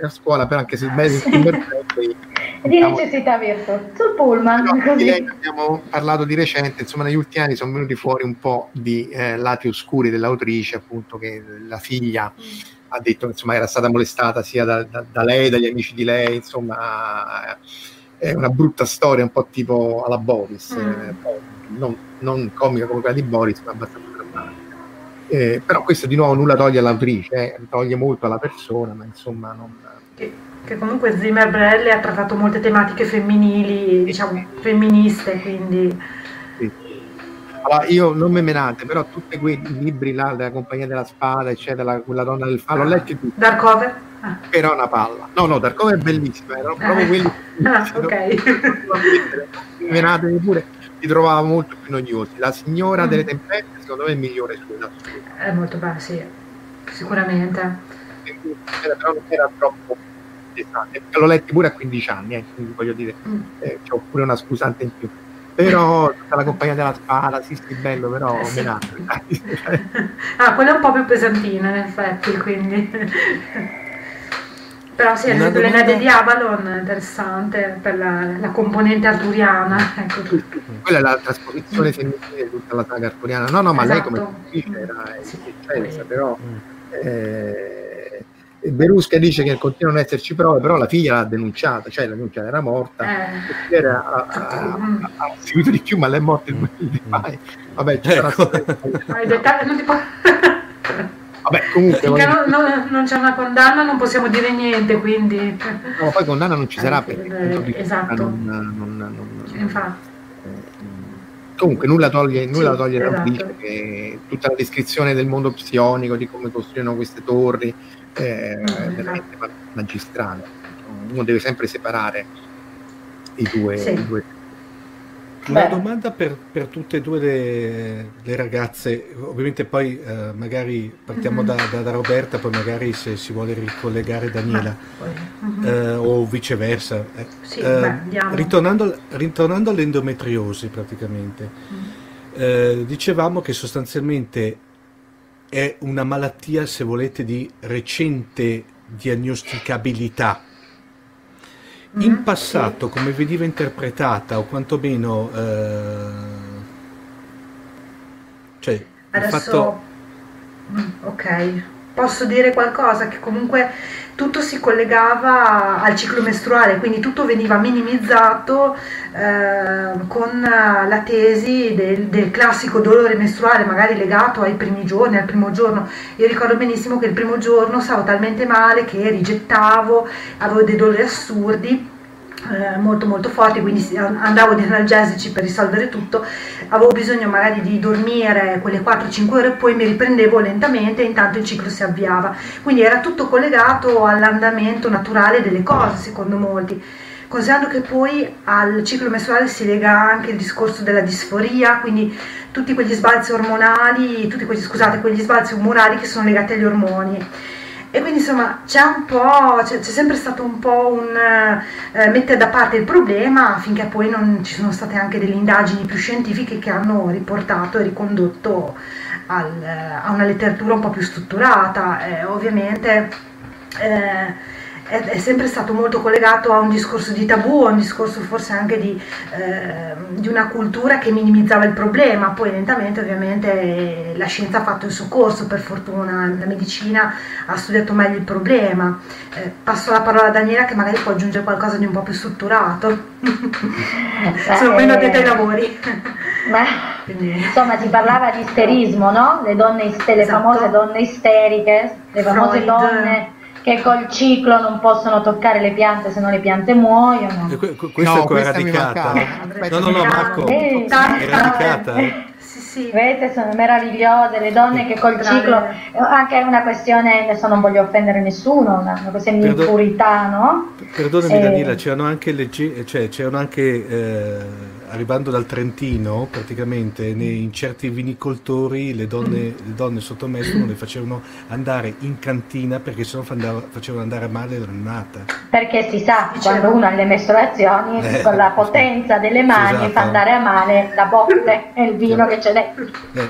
a scuola, però anche se Zimmer Bradley <laughs> di diciamo, necessità virtù sul pullman no, abbiamo parlato di recente insomma negli ultimi anni sono venuti fuori un po' di eh, lati oscuri dell'autrice appunto che la figlia mm ha detto che insomma, era stata molestata sia da, da, da, lei, dagli amici di lei, insomma è una brutta storia, un po' tipo alla Boris, mm. eh, non, non, comica come quella di Boris, ma abbastanza drammatica. Eh, però questo di nuovo nulla toglie all'autrice, eh, toglie molto alla persona, ma insomma non... Che, che comunque Zimmer Brelle ha trattato molte tematiche femminili, diciamo femministe, quindi allora, io non me menate, però tutti quei libri là della Compagnia della Spada, eccetera, quella donna del falo, ho letto tutti. Darkover? Ah. Era una palla. No, no, Darkover è bellissima, erano proprio quelli. Ah, ok. menate pure li trovavo molto più noiosi. La signora mm. delle tempeste, secondo me, è migliore su È molto bella, sì, sicuramente. Però non era troppo pesante. L'ho letto pure a 15 anni, eh, quindi voglio dire, mm. eh, ho pure una scusante in più però tutta la compagnia della spada, sì sì bello, però eh, sì. <laughs> ah, quella è un po' più pesantina in effetti, quindi... <laughs> però sì, Una domanda... l'Enade di Avalon è interessante per la, la componente arturiana. <laughs> Ecco. Quella è la trasposizione femminile di tutta la saga arturiana. No, no, ma esatto. lei come attrice era sì, eccelsa, però... Eh, Berusca dice che continuano ad esserci prove, però la figlia l'ha denunciata, cioè la denunciata era morta, eh. era, ha, ha, ha, seguito di più, ma lei è morta il 2000 Vabbè, ci ecco. sarà... I dettagli non ti può... Vabbè, comunque, Finché non, non, non, c'è una condanna non possiamo dire niente, quindi... No, poi condanna non ci sarà perché... Eh, esatto. Non, non, non, Infatti. Comunque nulla toglie, nulla sì, toglie esatto. che tutta la descrizione del mondo psionico, di come costruirono queste torri, eh, mm, veramente magistrale. Uno deve sempre separare i due, sì. i due una domanda per, per, tutte e due le, le ragazze, ovviamente poi eh, magari partiamo mm-hmm. da, da, da, Roberta, poi magari se si vuole ricollegare Daniela mm-hmm. eh, o viceversa. Eh, sì, beh, ritornando, ritornando, all'endometriosi praticamente, mm-hmm. dicevamo che sostanzialmente è una malattia, se volete, di recente diagnosticabilità in mm-hmm. passato come veniva interpretata o quantomeno eh, cioè Adesso, fatto... Mm, ok, posso dire qualcosa che comunque tutto si collegava al ciclo mestruale, quindi tutto veniva minimizzato eh, con la tesi del, del, classico dolore mestruale, magari legato ai primi giorni, al primo giorno. Io ricordo benissimo che il primo giorno stavo talmente male che rigettavo, avevo dei dolori assurdi eh, molto molto forti, quindi andavo di analgesici per risolvere tutto, avevo bisogno magari di dormire quelle 4-5 ore poi mi riprendevo lentamente e intanto il ciclo si avviava, quindi era tutto collegato all'andamento naturale delle cose secondo molti. Considerando che poi al ciclo mestruale si lega anche il discorso della disforia, quindi tutti quegli sbalzi ormonali, tutti quegli, scusate, quegli sbalzi umorali che sono legati agli ormoni e quindi insomma c'è un po', c'è, sempre stato un po' un eh, mettere da parte il problema finché poi non ci sono state anche delle indagini più scientifiche che hanno riportato e ricondotto al, a una letteratura un po' più strutturata. Eh, ovviamente eh, è, sempre stato molto collegato a un discorso di tabù, a un discorso forse anche di, eh, di, una cultura che minimizzava il problema, poi lentamente ovviamente la scienza ha fatto il suo corso, per fortuna la medicina ha studiato meglio il problema. Eh, passo la parola a Daniela che magari può aggiungere qualcosa di un po' più strutturato. <laughs> Sono meno addetta ai lavori. <laughs> Quindi... Insomma, si parlava di isterismo, no? Le, donne, le esatto. famose donne isteriche, le famose Freud. donne che col ciclo non possono toccare le piante se no le piante muoiono. E que- questa no, è questa radicata. No, no, no, Marco, eh, è radicata. Eh. Sì, sì. Vedete, sono meravigliose le donne che col ciclo, anche è una questione, adesso non voglio offendere nessuno, una, una questione di Perdo- impurità, no? Perdonami eh, Daniela, c'erano anche, legge- cioè, c'erano anche eh, arrivando dal Trentino, praticamente nei, in certi vinicoltori le donne, le donne sottomesse non le facevano andare in cantina perché sennò andava, facevano andare male la neonata. Perché si sa, quando uno ha le mestruazioni, eh, con la <laughs> potenza delle mani esatto. fa andare a male la botte e il vino che ce l'è. Eh.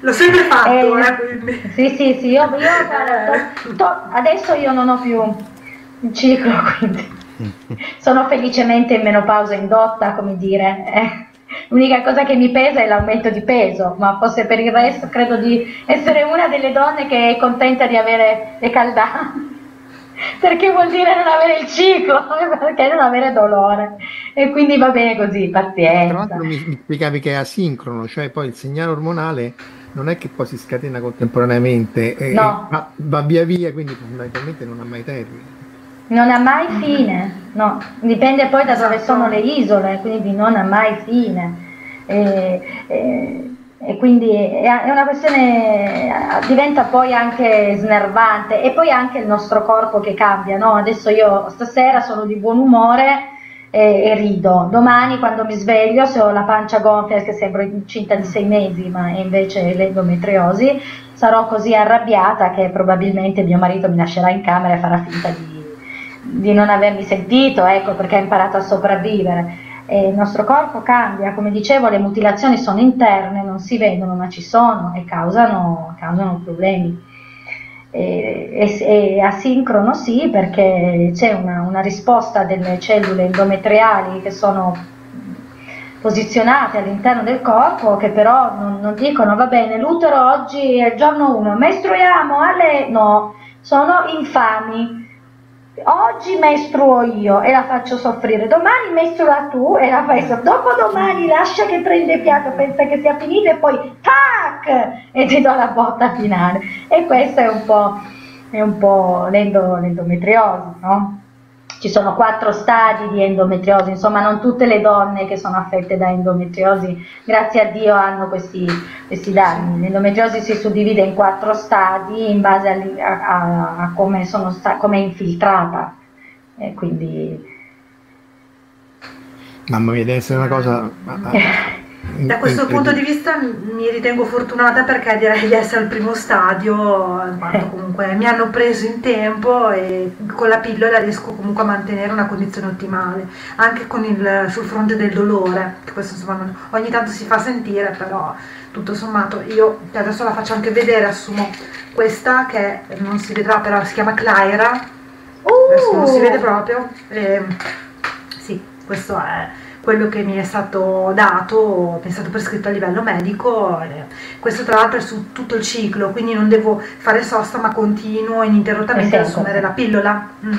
L'ho sempre fatto, eh, eh Sì, sì, sì, io, io to, to, adesso io non ho più un ciclo, quindi <laughs> sono felicemente in menopausa indotta, come dire. Eh. L'unica cosa che mi pesa è l'aumento di peso, ma forse per il resto credo di essere una delle donne che è contenta di avere le caldanze. <laughs> Perché vuol dire non avere il ciclo, <laughs> perché non avere dolore. E quindi va bene così, pazienza. Tra l'altro mi spiegavi che è asincrono, cioè poi il segnale ormonale non è che poi si scatena contemporaneamente, no. va, va via via, quindi fondamentalmente non ha mai termine. Non ha mai fine, no, dipende poi da dove sono le isole, quindi non ha mai fine. E, e, e quindi è una questione, diventa poi anche snervante e poi anche il nostro corpo che cambia, no? Adesso io stasera sono di buon umore e, e rido, domani quando mi sveglio se ho la pancia gonfia che sembro incinta di sei mesi ma invece l'endometriosi, sarò così arrabbiata che probabilmente mio marito mi lascerà in camera e farà finta di di non avermi sentito, ecco perché ha imparato a sopravvivere. E il nostro corpo cambia, come dicevo, le mutilazioni sono interne, non si vedono ma ci sono e causano, causano problemi. E, e, e, asincrono sì perché c'è una, una risposta delle cellule endometriali che sono posizionate all'interno del corpo che però non, non, dicono va bene l'utero oggi è il giorno 1 mestruiamo alle no sono infami oggi mestruo io e la faccio soffrire, domani mestrua tu e la fai soffrire, dopodomani lascia che prende piatto, pensa che sia finito e poi tac! e ti do la botta finale. E questo è un po', è un po l'endo, l'endometriosi, no? Ci sono quattro stadi di endometriosi, insomma non tutte le donne che sono affette da endometriosi, grazie a Dio, hanno questi, questi danni. L'endometriosi si suddivide in quattro stadi in base a, a, a come, sta, come, è infiltrata. E quindi... Mamma mia, deve essere una cosa... <laughs> Da questo punto di vista mi ritengo fortunata perché direi di essere al primo stadio, quando comunque mi hanno preso in tempo e con la pillola riesco comunque a mantenere una condizione ottimale, anche il, sul fronte del dolore, che questo insomma ogni tanto si fa sentire, però tutto sommato io adesso la faccio anche vedere, assumo questa che non si vedrà però si chiama Clyra, uh! non si vede proprio, e, sì, questo è quello che mi è stato dato, mi è stato prescritto a livello medico, questo tra l'altro è su tutto il ciclo, quindi non devo fare sosta ma continuo ininterrottamente ad assumere la pillola. Mm.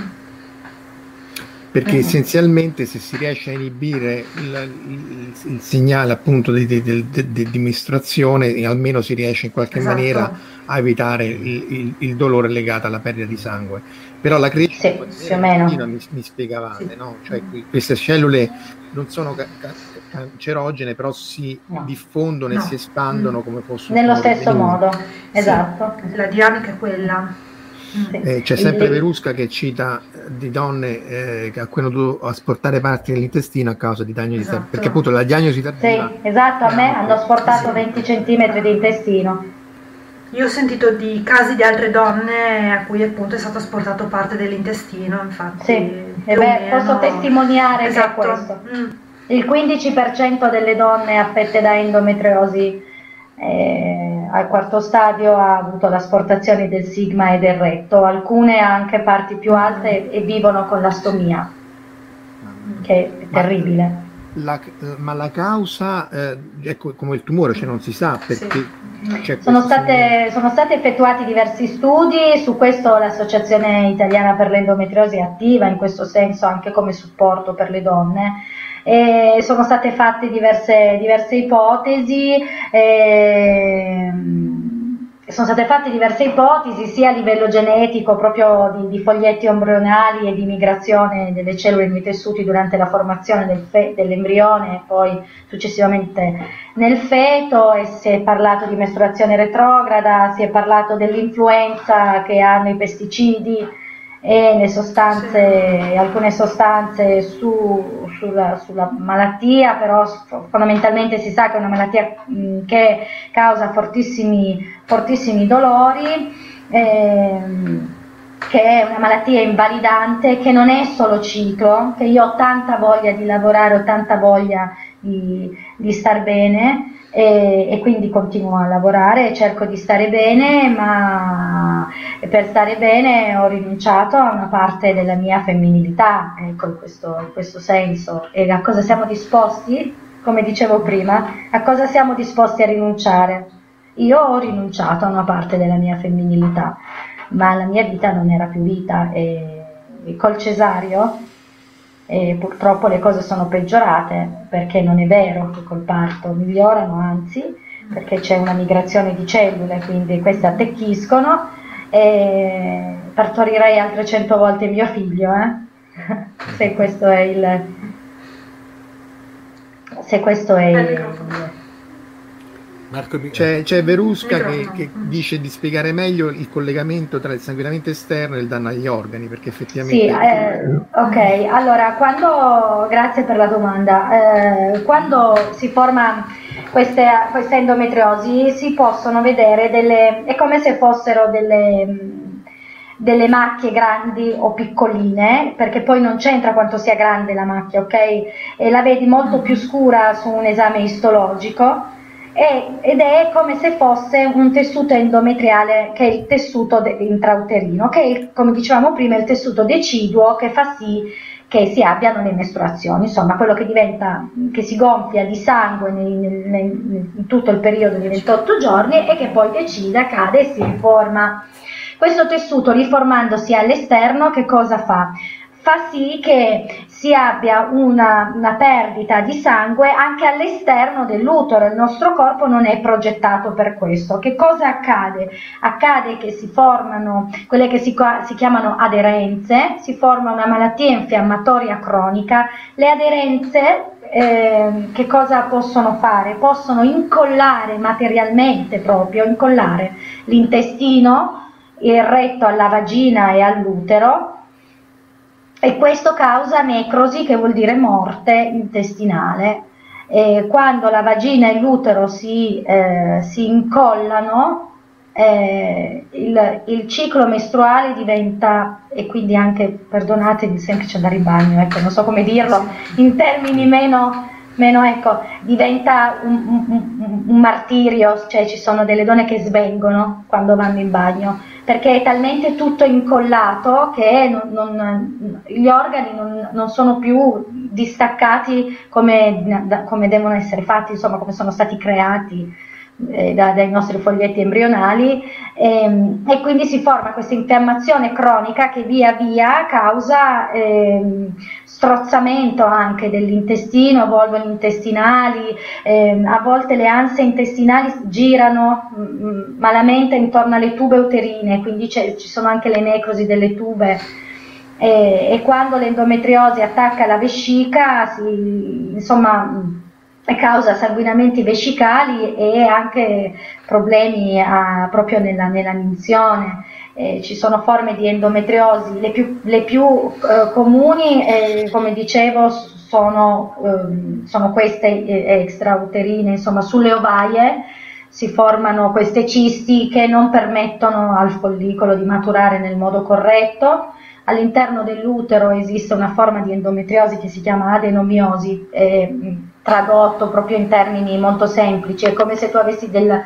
Perché uh-huh. essenzialmente se si riesce a inibire il, il, il segnale appunto di, di, di, di, mestruazione, almeno si riesce in qualche esatto. maniera a evitare il, il, dolore legato alla perdita di sangue. Però la crescita sì, più o meno. Mi, mi spiegavate, sì. no? Cioè queste cellule non sono ca- ca- cancerogene, però si no. diffondono no. e si espandono come fossero. Nello stesso modo, esatto. Sì, la dinamica è quella. Sì. Eh, c'è sempre Verusca che cita eh, di donne eh, a cui hanno dovuto asportare parti dell'intestino a causa di diagnosi esatto. perché appunto la diagnosi tardiva sì, esatto, a me hanno asportato sì. 20 cm di intestino io ho sentito di casi di altre donne a cui appunto è stato asportato parte dell'intestino, infatti. Sì, e beh, posso testimoniare esatto. questo. Mm. Il 15% delle donne affette da endometriosi eh, al quarto stadio ha avuto l'asportazione del sigma e del retto, alcune anche parti più alte e vivono con l'astomia, che è terribile. La, ma la causa eh, è come il tumore, cioè non si sa perché. Sì. Sono, state, sono, stati effettuati diversi studi, su questo l'Associazione Italiana per l'Endometriosi è attiva in questo senso anche come supporto per le donne. E sono state fatte diverse, diverse ipotesi. E, sono state fatte diverse ipotesi sia a livello genetico, proprio di, di foglietti embrionali e di migrazione delle cellule nei tessuti durante la formazione del fe, dell'embrione e poi successivamente nel feto e si è parlato di mestruazione retrograda, si è parlato dell'influenza che hanno i pesticidi e le sostanze, alcune sostanze su, sulla, sulla, malattia, però fondamentalmente si sa che è una malattia mh, che causa fortissimi, fortissimi dolori. Ehm, che è una malattia invalidante, che non è solo ciclo, che io ho tanta voglia di lavorare, ho tanta voglia di, di star bene, e, e, quindi continuo a lavorare cerco di stare bene, ma per stare bene ho rinunciato a una parte della mia femminilità, ecco, in questo, in questo senso. E a cosa siamo disposti? Come dicevo prima, a cosa siamo disposti a rinunciare? Io ho rinunciato a una parte della mia femminilità, ma la mia vita non era più vita e col cesario e purtroppo le cose sono peggiorate perché non è vero che col parto migliorano, anzi perché c'è una migrazione di cellule, quindi queste attecchiscono e partorirei altre cento volte mio figlio, eh? se questo è il... Se questo è il Marco, c'è, c'è Verusca che, che, dice di spiegare meglio il collegamento tra il sanguinamento esterno e il danno agli organi, perché effettivamente... Sì, eh, ok, allora, quando, grazie per la domanda, eh, quando si forma queste, questa endometriosi si possono vedere delle, è come se fossero delle delle macchie grandi o piccoline, perché poi non c'entra quanto sia grande la macchia, ok? E la vedi molto più scura su un esame istologico è, ed è come se fosse un tessuto endometriale che è il tessuto de- intrauterino, che è, come dicevamo prima, il tessuto deciduo che fa sì che si abbiano le mestruazioni, insomma quello che diventa, che si gonfia di sangue in tutto il periodo di 28 giorni e che poi decide, cade e si riforma. Questo tessuto riformandosi all'esterno che cosa fa? Fa sì che si abbia una, una, perdita di sangue anche all'esterno dell'utero. Il nostro corpo non è progettato per questo. Che cosa accade? Accade che si formano quelle che si, si chiamano aderenze, si forma una malattia infiammatoria cronica. Le aderenze eh, che cosa possono fare? Possono incollare materialmente proprio, incollare l'intestino, il retto alla vagina e all'utero e questo causa necrosi che vuol dire morte intestinale. E quando la vagina e l'utero si, eh, si incollano, eh, il, il, ciclo mestruale diventa, e quindi anche, perdonatemi, semplice andare in bagno, ecco, non so come dirlo, in termini meno, meno ecco, diventa un, un, un, martirio, cioè ci sono delle donne che svengono quando vanno in bagno perché è talmente tutto incollato che non, non, gli organi non, non, sono più distaccati come, come, devono essere fatti, insomma come sono stati creati eh, da, dai nostri foglietti embrionali ehm, e, quindi si forma questa infiammazione cronica che via via causa eh, strozzamento anche dell'intestino, volvoli intestinali, eh, a volte le ansie intestinali girano mh, mm, mm, malamente intorno alle tube uterine, quindi ci sono anche le necrosi delle tube. E, e quando l'endometriosi attacca la vescica, si, insomma, causa sanguinamenti vescicali e anche problemi a, proprio nella, nella minzione. Eh, ci sono forme di endometriosi, le più, le più eh, comuni, eh, come dicevo, sono, ehm, sono queste eh, extrauterine, insomma sulle ovaie si formano queste cisti che non permettono al follicolo di maturare nel modo corretto. All'interno dell'utero esiste una forma di endometriosi che si chiama adenomiosi, eh, tradotto proprio in termini molto semplici, è come se tu avessi del,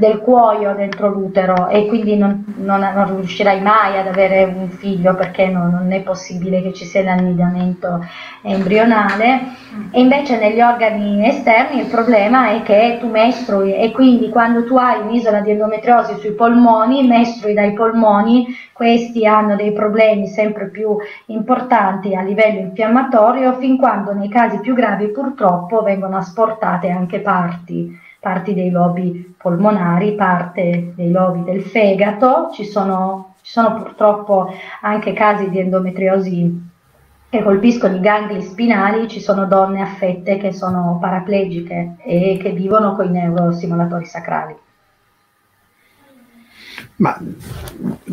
del cuoio dentro l'utero e quindi non, non, non, riuscirai mai ad avere un figlio perché non, non è possibile che ci sia l'annidamento embrionale. E invece negli organi esterni il problema è che tu mestrui e quindi quando tu hai un'isola di endometriosi sui polmoni, mestrui dai polmoni, questi hanno dei problemi sempre più importanti a livello infiammatorio fin quando nei casi più gravi purtroppo vengono asportate anche parti parti dei lobi polmonari, parte dei lobi del fegato, ci sono, ci sono purtroppo anche casi di endometriosi che colpiscono i gangli spinali, ci sono donne affette che sono paraplegiche e che vivono con i neurostimolatori sacrali. Ma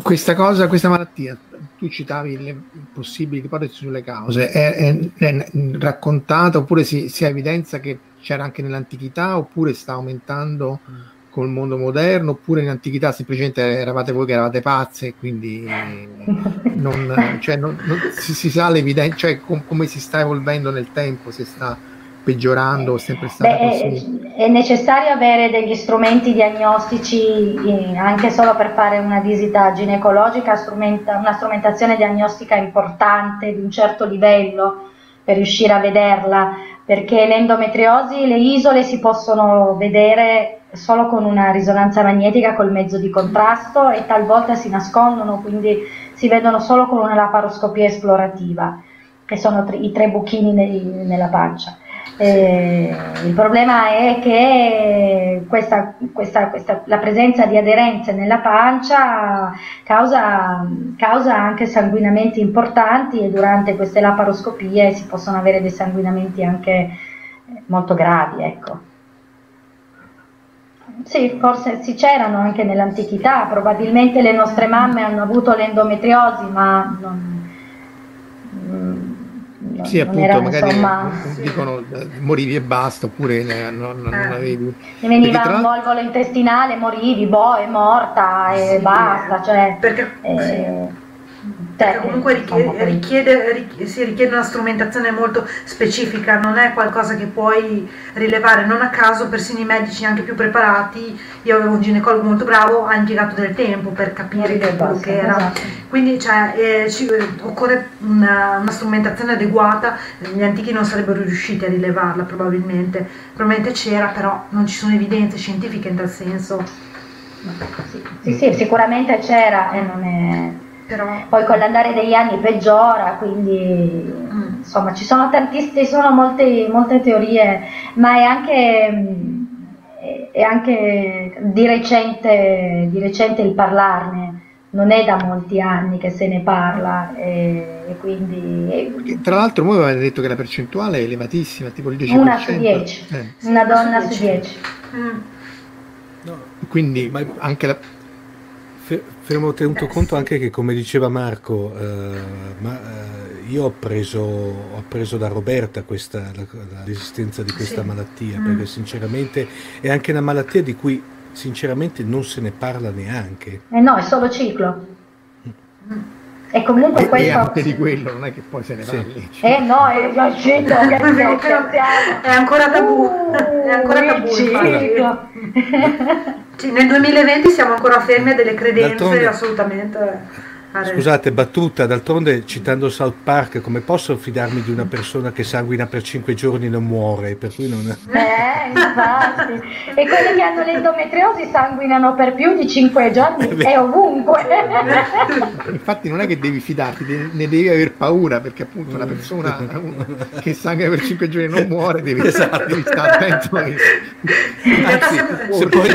questa cosa, questa malattia, tu citavi le possibili ipotesi sulle cause, è, è, è raccontata oppure si, si evidenza che c'era anche nell'antichità oppure sta aumentando col mondo moderno oppure in antichità semplicemente eravate voi che eravate pazze quindi <laughs> non, cioè non, non, si, si, sa l'evidenza, cioè com, come si sta evolvendo nel tempo, se sta peggiorando o sempre stata Beh, così? È, necessario avere degli strumenti diagnostici eh, anche solo per fare una visita ginecologica, una strumentazione diagnostica importante di un certo livello per riuscire a vederla perché l'endometriosi, le isole si possono vedere solo con una risonanza magnetica col mezzo di contrasto e talvolta si nascondono, quindi si vedono solo con una laparoscopia esplorativa, che sono i tre buchini nella pancia. Eh, il problema è che questa, questa, questa, la presenza di aderenze nella pancia causa, causa, anche sanguinamenti importanti e durante queste laparoscopie si possono avere dei sanguinamenti anche molto gravi. Ecco. Sì, forse sì, c'erano anche nell'antichità, probabilmente le nostre mamme hanno avuto l'endometriosi, ma non, sì, appunto, era, magari insomma, dicono sì. morivi e basta, oppure non, non, eh. non avevi... Ne veniva tra... un volvolo intestinale, morivi, boh, è morta e sì, basta, cioè... Perché... Eh, perché comunque richiede, richiede, richiede, si richiede una strumentazione molto specifica, non è qualcosa che puoi rilevare, non a caso persino i medici anche più preparati, io avevo un ginecologo molto bravo, ha impiegato del tempo per capire che quello che era, esatto. quindi cioè, eh, ci, occorre una, una, strumentazione adeguata, gli antichi non sarebbero riusciti a rilevarla probabilmente, probabilmente c'era però non ci sono evidenze scientifiche in tal senso. Sì, sì, sì sicuramente c'era e non è Però... Poi con l'andare degli anni peggiora, quindi mm. insomma ci sono tantissime, sono molte, molte teorie, ma è anche, è anche di, recente, di recente il parlarne non è da molti anni che se ne parla e, e quindi... Tra l'altro voi avete detto che la percentuale è elevatissima, tipo il 10%. Una su 10, eh. una donna su 10. Mm. No. Quindi Ma anche la... Fermo tenuto conto anche che come diceva Marco, eh, ma, eh, io ho preso, ho preso, da Roberta questa, la, l'esistenza di questa sì. malattia, mm. perché sinceramente è anche una malattia di cui sinceramente non se ne parla neanche. Eh no, è solo ciclo. Mm. E comunque e, questo... E anche di quello, non è che poi se ne parli. Sì. Eh no, è scritto, <laughs> è ancora tabù. Uh, è ancora tabù. Nel 2020 siamo ancora fermi a delle credenze assolutamente Scusate, battuta, d'altronde citando South Park, come posso fidarmi di una persona che sanguina per 5 giorni e non muore? Per cui non... Eh, infatti. e quelli che hanno l'endometriosi sanguinano per più di 5 giorni e ovunque. infatti non è che devi fidarti, ne devi aver paura, perché appunto una persona che sanguina per 5 giorni e non muore, devi, esatto. devi stare attento. Anzi, se, poi,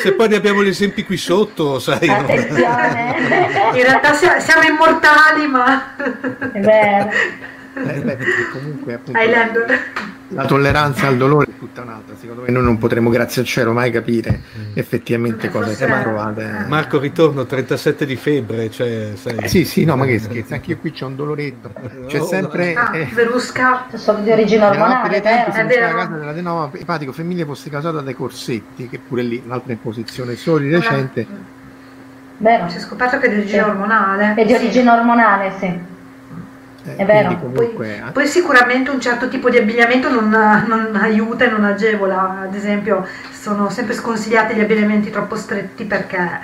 se poi ne abbiamo gli esempi qui sotto, sai. Attenzione. No? Realtà siamo immortali, ma... È vero. Eh, beh, comunque appunto, la tolleranza al dolore è tutta un'altra. Secondo me noi non potremo, grazie al cielo, mai capire mm. effettivamente cosa siamo provate. Marco, ritorno 37 di febbre. Cioè, sei... eh, sì, sì, no, ma che scherzi, anche io qui c'è un doloretto. C'è sempre. Ah, eh, Verusca. Sono di origine ormonale. Tempi, è vero. La casa dell'adenoma epatico femminile fosse causata dai corsetti, che pure lì un'altra imposizione solo di recente. Vero. Si è scoperto che è di origine sì. ormonale. È di origine ormonale, sì. Eh, è vero. Comunque... Poi, eh. poi, sicuramente un certo tipo di abbigliamento non, non, aiuta e non agevola, ad esempio sono sempre sconsigliati gli abbigliamenti troppo stretti perché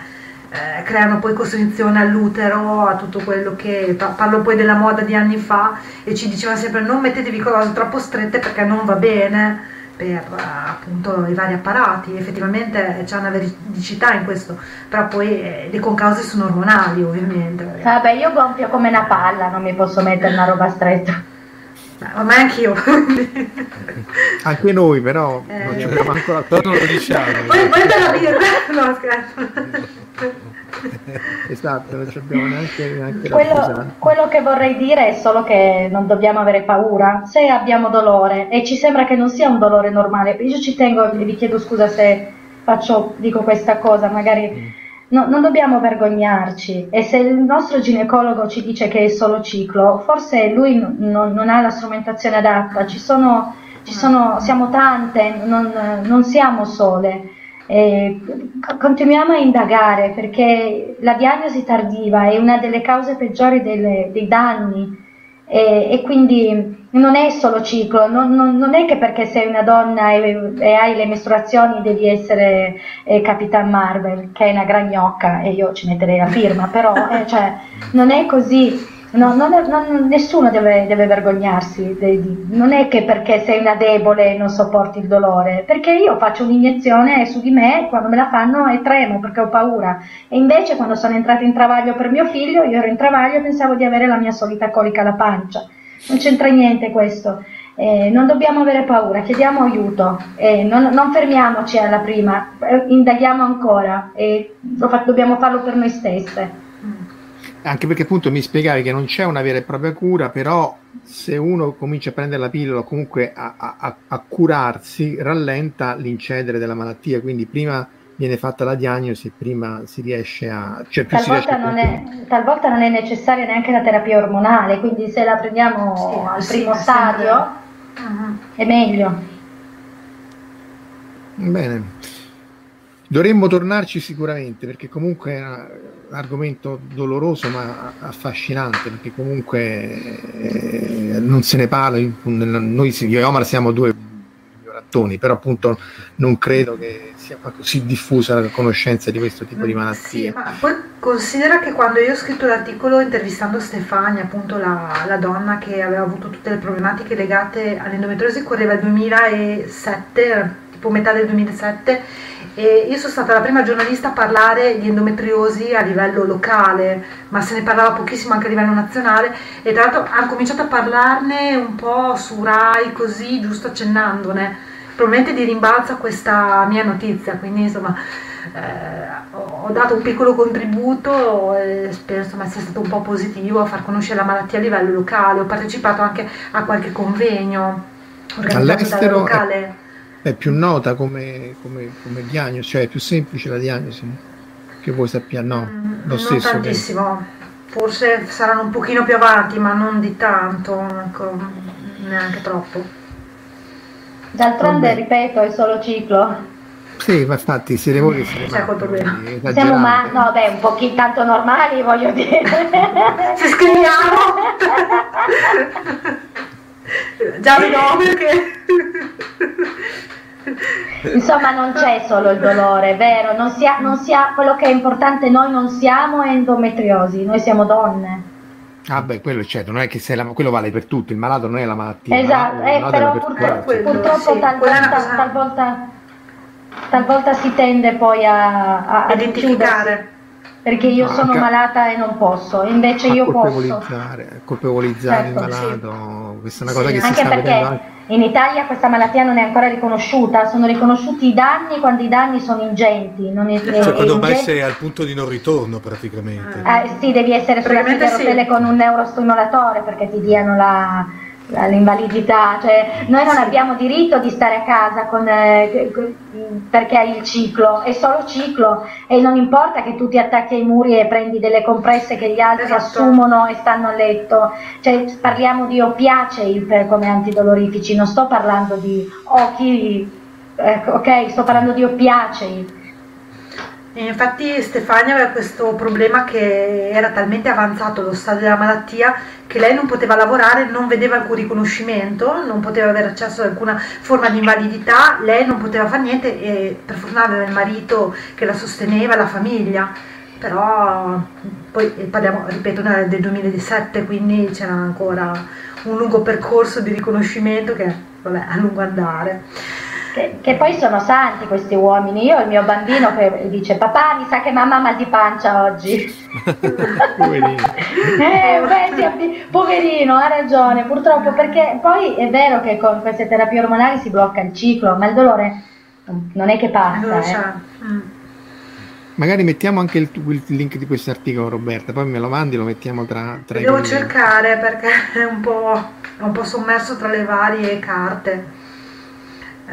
eh, creano poi costrizione all'utero, a tutto quello che parlo poi della moda di anni fa e ci dicevano sempre non mettetevi cose troppo strette perché non va bene per appunto i vari apparati, effettivamente c'è una veridicità in questo, però poi eh, le concause sono ormonali ovviamente. Vabbè, io gonfio come una palla, non mi posso mettere una roba stretta. Ma anch'io. <laughs> Anche noi però eh, non ci abbiamo ancora non lo diciamo. Poi, poi te la birra. No, scherzo. <laughs> <laughs> esatto, non abbiamo neanche, neanche quello, quello che vorrei dire è solo che non dobbiamo avere paura se abbiamo dolore e ci sembra che non sia un dolore normale. Io ci tengo e vi chiedo scusa se faccio, dico questa cosa, magari mm. no, non dobbiamo vergognarci e se il nostro ginecologo ci dice che è solo ciclo, forse lui non, non ha la strumentazione adatta, ci sono, ci sono, siamo tante, non, non siamo sole. Eh, continuiamo a indagare perché la diagnosi tardiva è una delle cause peggiori delle, dei danni e, e, quindi non è solo ciclo, non, non, non, è che perché sei una donna e, e hai le mestruazioni devi essere eh, Capitan Marvel, che è una gran gnocca e io ci metterei la firma, però eh, cioè, non è così. No, non è, non, nessuno deve, deve vergognarsi, non è che perché sei una debole non sopporti il dolore, perché io faccio un'iniezione su di me, quando me la fanno e tremo perché ho paura. E invece quando sono entrata in travaglio per mio figlio, io ero in travaglio e pensavo di avere la mia solita colica alla pancia. Non c'entra niente questo. Eh, non dobbiamo avere paura, chiediamo aiuto, eh, non, non, fermiamoci alla prima, eh, indaghiamo ancora e dobbiamo farlo per noi stesse anche perché appunto mi spiegavi che non c'è una vera e propria cura, però se uno comincia a prendere la pillola o comunque a, a, a, curarsi, rallenta l'incedere della malattia, quindi prima viene fatta la diagnosi prima si riesce a... Cioè talvolta, non è, talvolta, non è, necessaria neanche la terapia ormonale, quindi se la prendiamo sì, al sì, primo stadio uh-huh. è meglio. Bene. Dovremmo tornarci sicuramente perché comunque un argomento doloroso ma affascinante perché comunque eh, non se ne parla, noi io e Omar siamo due ignorattoni, però appunto non credo che sia così diffusa la conoscenza di questo tipo di malattie. Sì, ma poi considera che quando io ho scritto l'articolo intervistando Stefania, appunto la, la donna che aveva avuto tutte le problematiche legate all'endometriosi, correva il 2007, tipo metà del 2007 E io sono stata la prima giornalista a parlare di endometriosi a livello locale, ma se ne parlava pochissimo anche a livello nazionale e tra l'altro hanno cominciato a parlarne un po' su Rai così, giusto accennandone. Probabilmente di rimbalzo a questa mia notizia, quindi insomma eh, ho dato un piccolo contributo e spero insomma, sia stato un po' positivo a far conoscere la malattia a livello locale. Ho partecipato anche a qualche convegno All'estero locale. È, è, più nota come, come, come, diagnosi, cioè è più semplice la diagnosi che voi sappiate, no? Mm, lo stesso. tantissimo, che... forse saranno un pochino più avanti, ma non di tanto, ecco, neanche troppo. D'altronde, ripeto, è solo ciclo. Sì, ma infatti siete voi che siete C'è quel problema. Siamo ma no, beh, un pochino tanto normali, voglio dire. Se scriviamo <laughs> già nome che Insomma, non c'è solo il dolore, vero? Non sia, non sia, quello che è importante, noi non siamo endometriosi, noi siamo donne. Ah beh, quello certo, non è che se la, quello vale per tutti, il malato non è la malattia. Esatto, eh, però purtroppo, purtroppo sì, talvolta, talvolta talvolta si tende poi a, a identificare perché io no, sono malata e non posso, invece io colpevolizzare, posso. Colpevolizzare certo, il malato, sì. questa è una cosa sì. che anche si sta perché anche. in Italia questa malattia non è ancora riconosciuta, sono riconosciuti i danni quando i danni sono ingenti. Non è, cioè, è, quando ormai sei al punto di non ritorno praticamente. Eh, sì, devi essere sulla sedia sì. con un neurostimolatore perché ti diano la l'invalidità, cioè noi non abbiamo diritto di stare a casa con, eh, perché hai il ciclo, è solo ciclo e non importa che tu ti attacchi ai muri e prendi delle compresse che gli altri esatto. assumono e stanno a letto, cioè, parliamo di oppiacei per, come antidolorifici, non sto parlando di occhi, eh, ok, sto parlando di oppiacei e infatti Stefania aveva questo problema che era talmente avanzato lo stadio della malattia che lei non poteva lavorare, non vedeva alcun riconoscimento, non poteva avere accesso ad alcuna forma di invalidità, lei non poteva fare niente e per fortuna aveva il marito che la sosteneva, la famiglia. Però poi parliamo, ripeto, del 2017, quindi c'era ancora un lungo percorso di riconoscimento che vabbè, a lungo andare. Che, che, poi sono santi questi uomini. Io ho il mio bambino che dice: Papà, mi sa che mamma ha mal di pancia oggi. <laughs> poverino. <laughs> eh, beh, poverino, ha ragione. Purtroppo, perché poi è vero che con queste terapie ormonali si blocca il ciclo, ma il dolore non è che passa. Eh. Mm. Magari mettiamo anche il, il, link di questo articolo, Roberta, poi me lo mandi, lo mettiamo tra, tra i Devo cercare perché è un, po', è un po' sommerso tra le varie carte.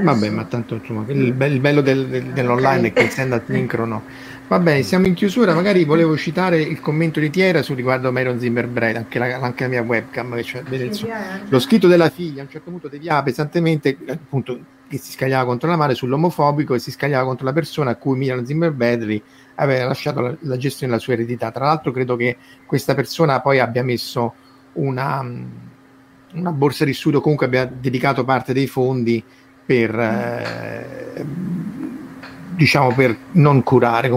Vabbè, ma tanto insomma, il, be- il bello del, del, dell'online è che essendo asincrono. Va bene, siamo in chiusura. Magari volevo citare il commento di Tiera su riguardo Myron Zimmerbrand, anche la, anche la mia webcam. Cioè, lo scritto della figlia a un certo punto deviava pesantemente, appunto, che si scagliava contro la madre sull'omofobico e si scagliava contro la persona a cui Myron Zimmer aveva lasciato la, la, gestione della sua eredità. Tra l'altro, credo che questa persona poi abbia messo una, una borsa di studio, comunque abbia dedicato parte dei fondi per, eh, diciamo, per non curare,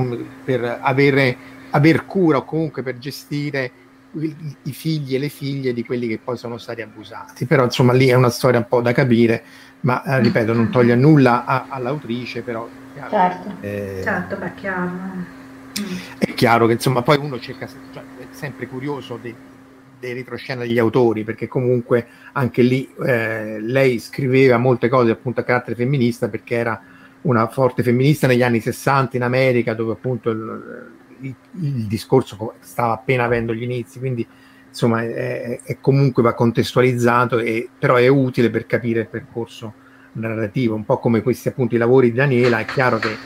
per avere, aver cura o comunque per gestire i, figli e le figlie di quelli che poi sono stati abusati. Però insomma lì è una storia un po' da capire, ma eh, ripeto, non toglie nulla a, all'autrice, però... Certo, eh, certo, beh, chiaro. È chiaro che insomma poi uno cerca, cioè, è sempre curioso di, dei retroscena degli autori, perché comunque anche lì eh, lei scriveva molte cose appunto a carattere femminista perché era una forte femminista negli anni 60 in America, dove appunto il, il, il discorso stava appena avendo gli inizi, quindi insomma è, è comunque va contestualizzato, e, però è utile per capire il percorso narrativo, un po' come questi appunto i lavori di Daniela, è chiaro che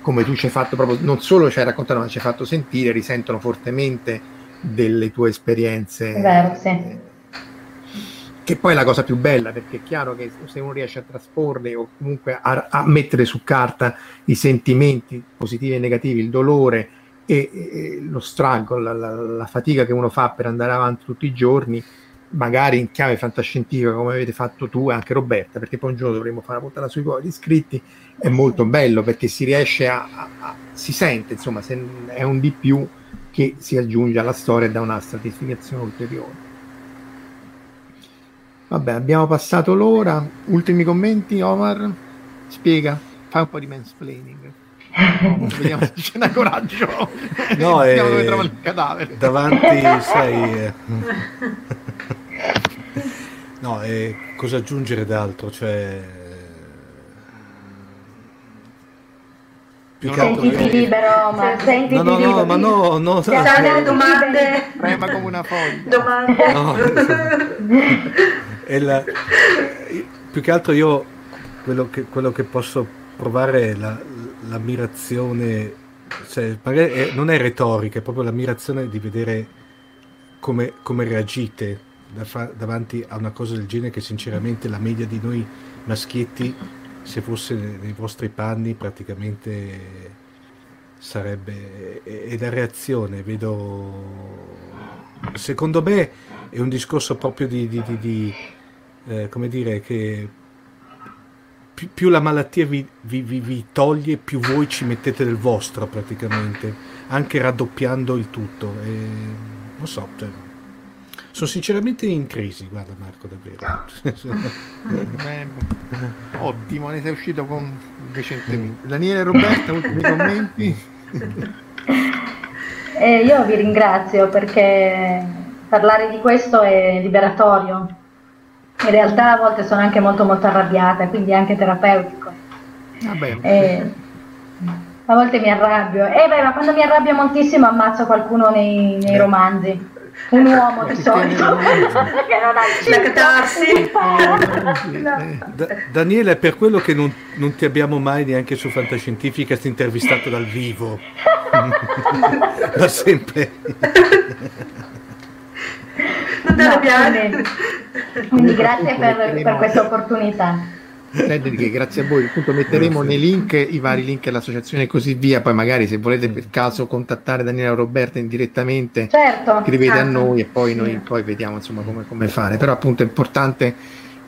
come tu ci hai fatto proprio, non solo ci hai raccontato, ma ci hai fatto sentire, risentono fortemente delle tue esperienze. Vero, sì. Che poi è la cosa più bella, perché è chiaro che se uno riesce a trasporre o comunque a, a mettere su carta i sentimenti positivi e negativi, il dolore e, e lo struggle, la, la, la, fatica che uno fa per andare avanti tutti i giorni, magari in chiave fantascientifica come avete fatto tu e anche Roberta, perché poi un giorno dovremo fare una puntata sui poveri iscritti, è molto bello perché si riesce a, a, a si sente, insomma, se è un di più che si aggiunge alla storia da una stratificazione ulteriore. Vabbè, abbiamo passato l'ora. Ultimi commenti, Omar? Spiega. fai un po' di mansplaining. No, <laughs> vediamo se c'è coraggio. No, vediamo eh, dove trovano il cadavere. Davanti, <laughs> sai... eh. <laughs> No, e cosa aggiungere d'altro? Cioè... Più No, che no, altro... Sentiti libero, ma sentiti No, no, no, libero. ma no, no, no, Se hanno delle domande, Prema come una foglia. domande. no. La- più che altro io quello che, quello che posso provare è la- l'ammirazione, cioè, magari è- non è retorica, è proprio l'ammirazione di vedere come, come reagite da fa- davanti a una cosa del genere che sinceramente la media di noi maschietti, se fosse nei, vostri panni, praticamente sarebbe... E la reazione, vedo... Secondo me è un discorso proprio di, di- di- di, eh, come dire, che più, più la malattia vi, vi- vi- vi toglie, più voi ci mettete del vostro praticamente, anche raddoppiando il tutto. E, non so, cioè, sono sinceramente in crisi, guarda Marco, davvero. Eh, ottimo, ne sei uscito con recentemente. Daniele e Roberta, ultimi <laughs> commenti? E io vi ringrazio perché parlare di questo è liberatorio. In realtà a volte sono anche molto molto arrabbiata, quindi è anche terapeutico. Vabbè, E a volte mi arrabbio. E beh, ma quando mi arrabbio moltissimo ammazzo qualcuno nei, nei romanzi. Un uomo di solito. che non ha il La cinto. catarsi. No. Da- Daniele, è per quello che non, non ti abbiamo mai neanche su Fantascientifica intervistato dal vivo. <laughs> da sempre. Non te No, quindi, quindi grazie per, per questa opportunità. Federica, grazie a voi. Appunto, metteremo nei link i vari link all'associazione e così via. Poi, magari, se volete per caso contattare Daniele o Roberta indirettamente, Certo. scrivete a certo. noi e poi noi poi vediamo insomma come, come fare. Però, appunto, è importante,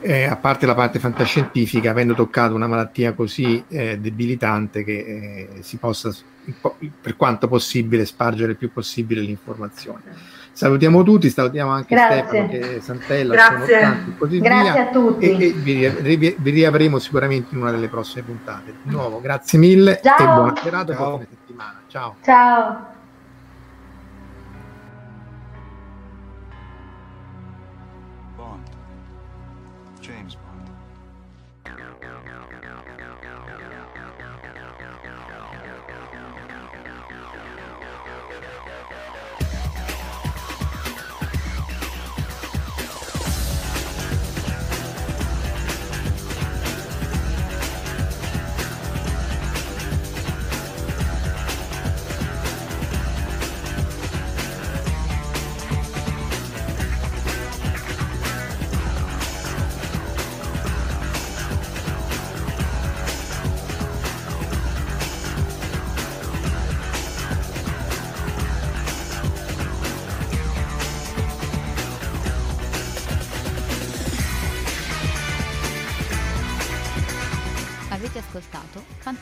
eh, a parte la parte fantascientifica, avendo toccato una malattia così eh, debilitante, che eh, si possa, per quanto possibile, spargere il più possibile l'informazione. Salutiamo tutti, salutiamo anche Grazie. Stefano che Santella, Grazie. sono tanti così Grazie via a tutti. e, e vi, vi- vi riavremo sicuramente in una delle prossime puntate. Di nuovo, grazie mille Ciao. e buona serata e Ciao. buona settimana. Ciao. Ciao. Bond. James Bond.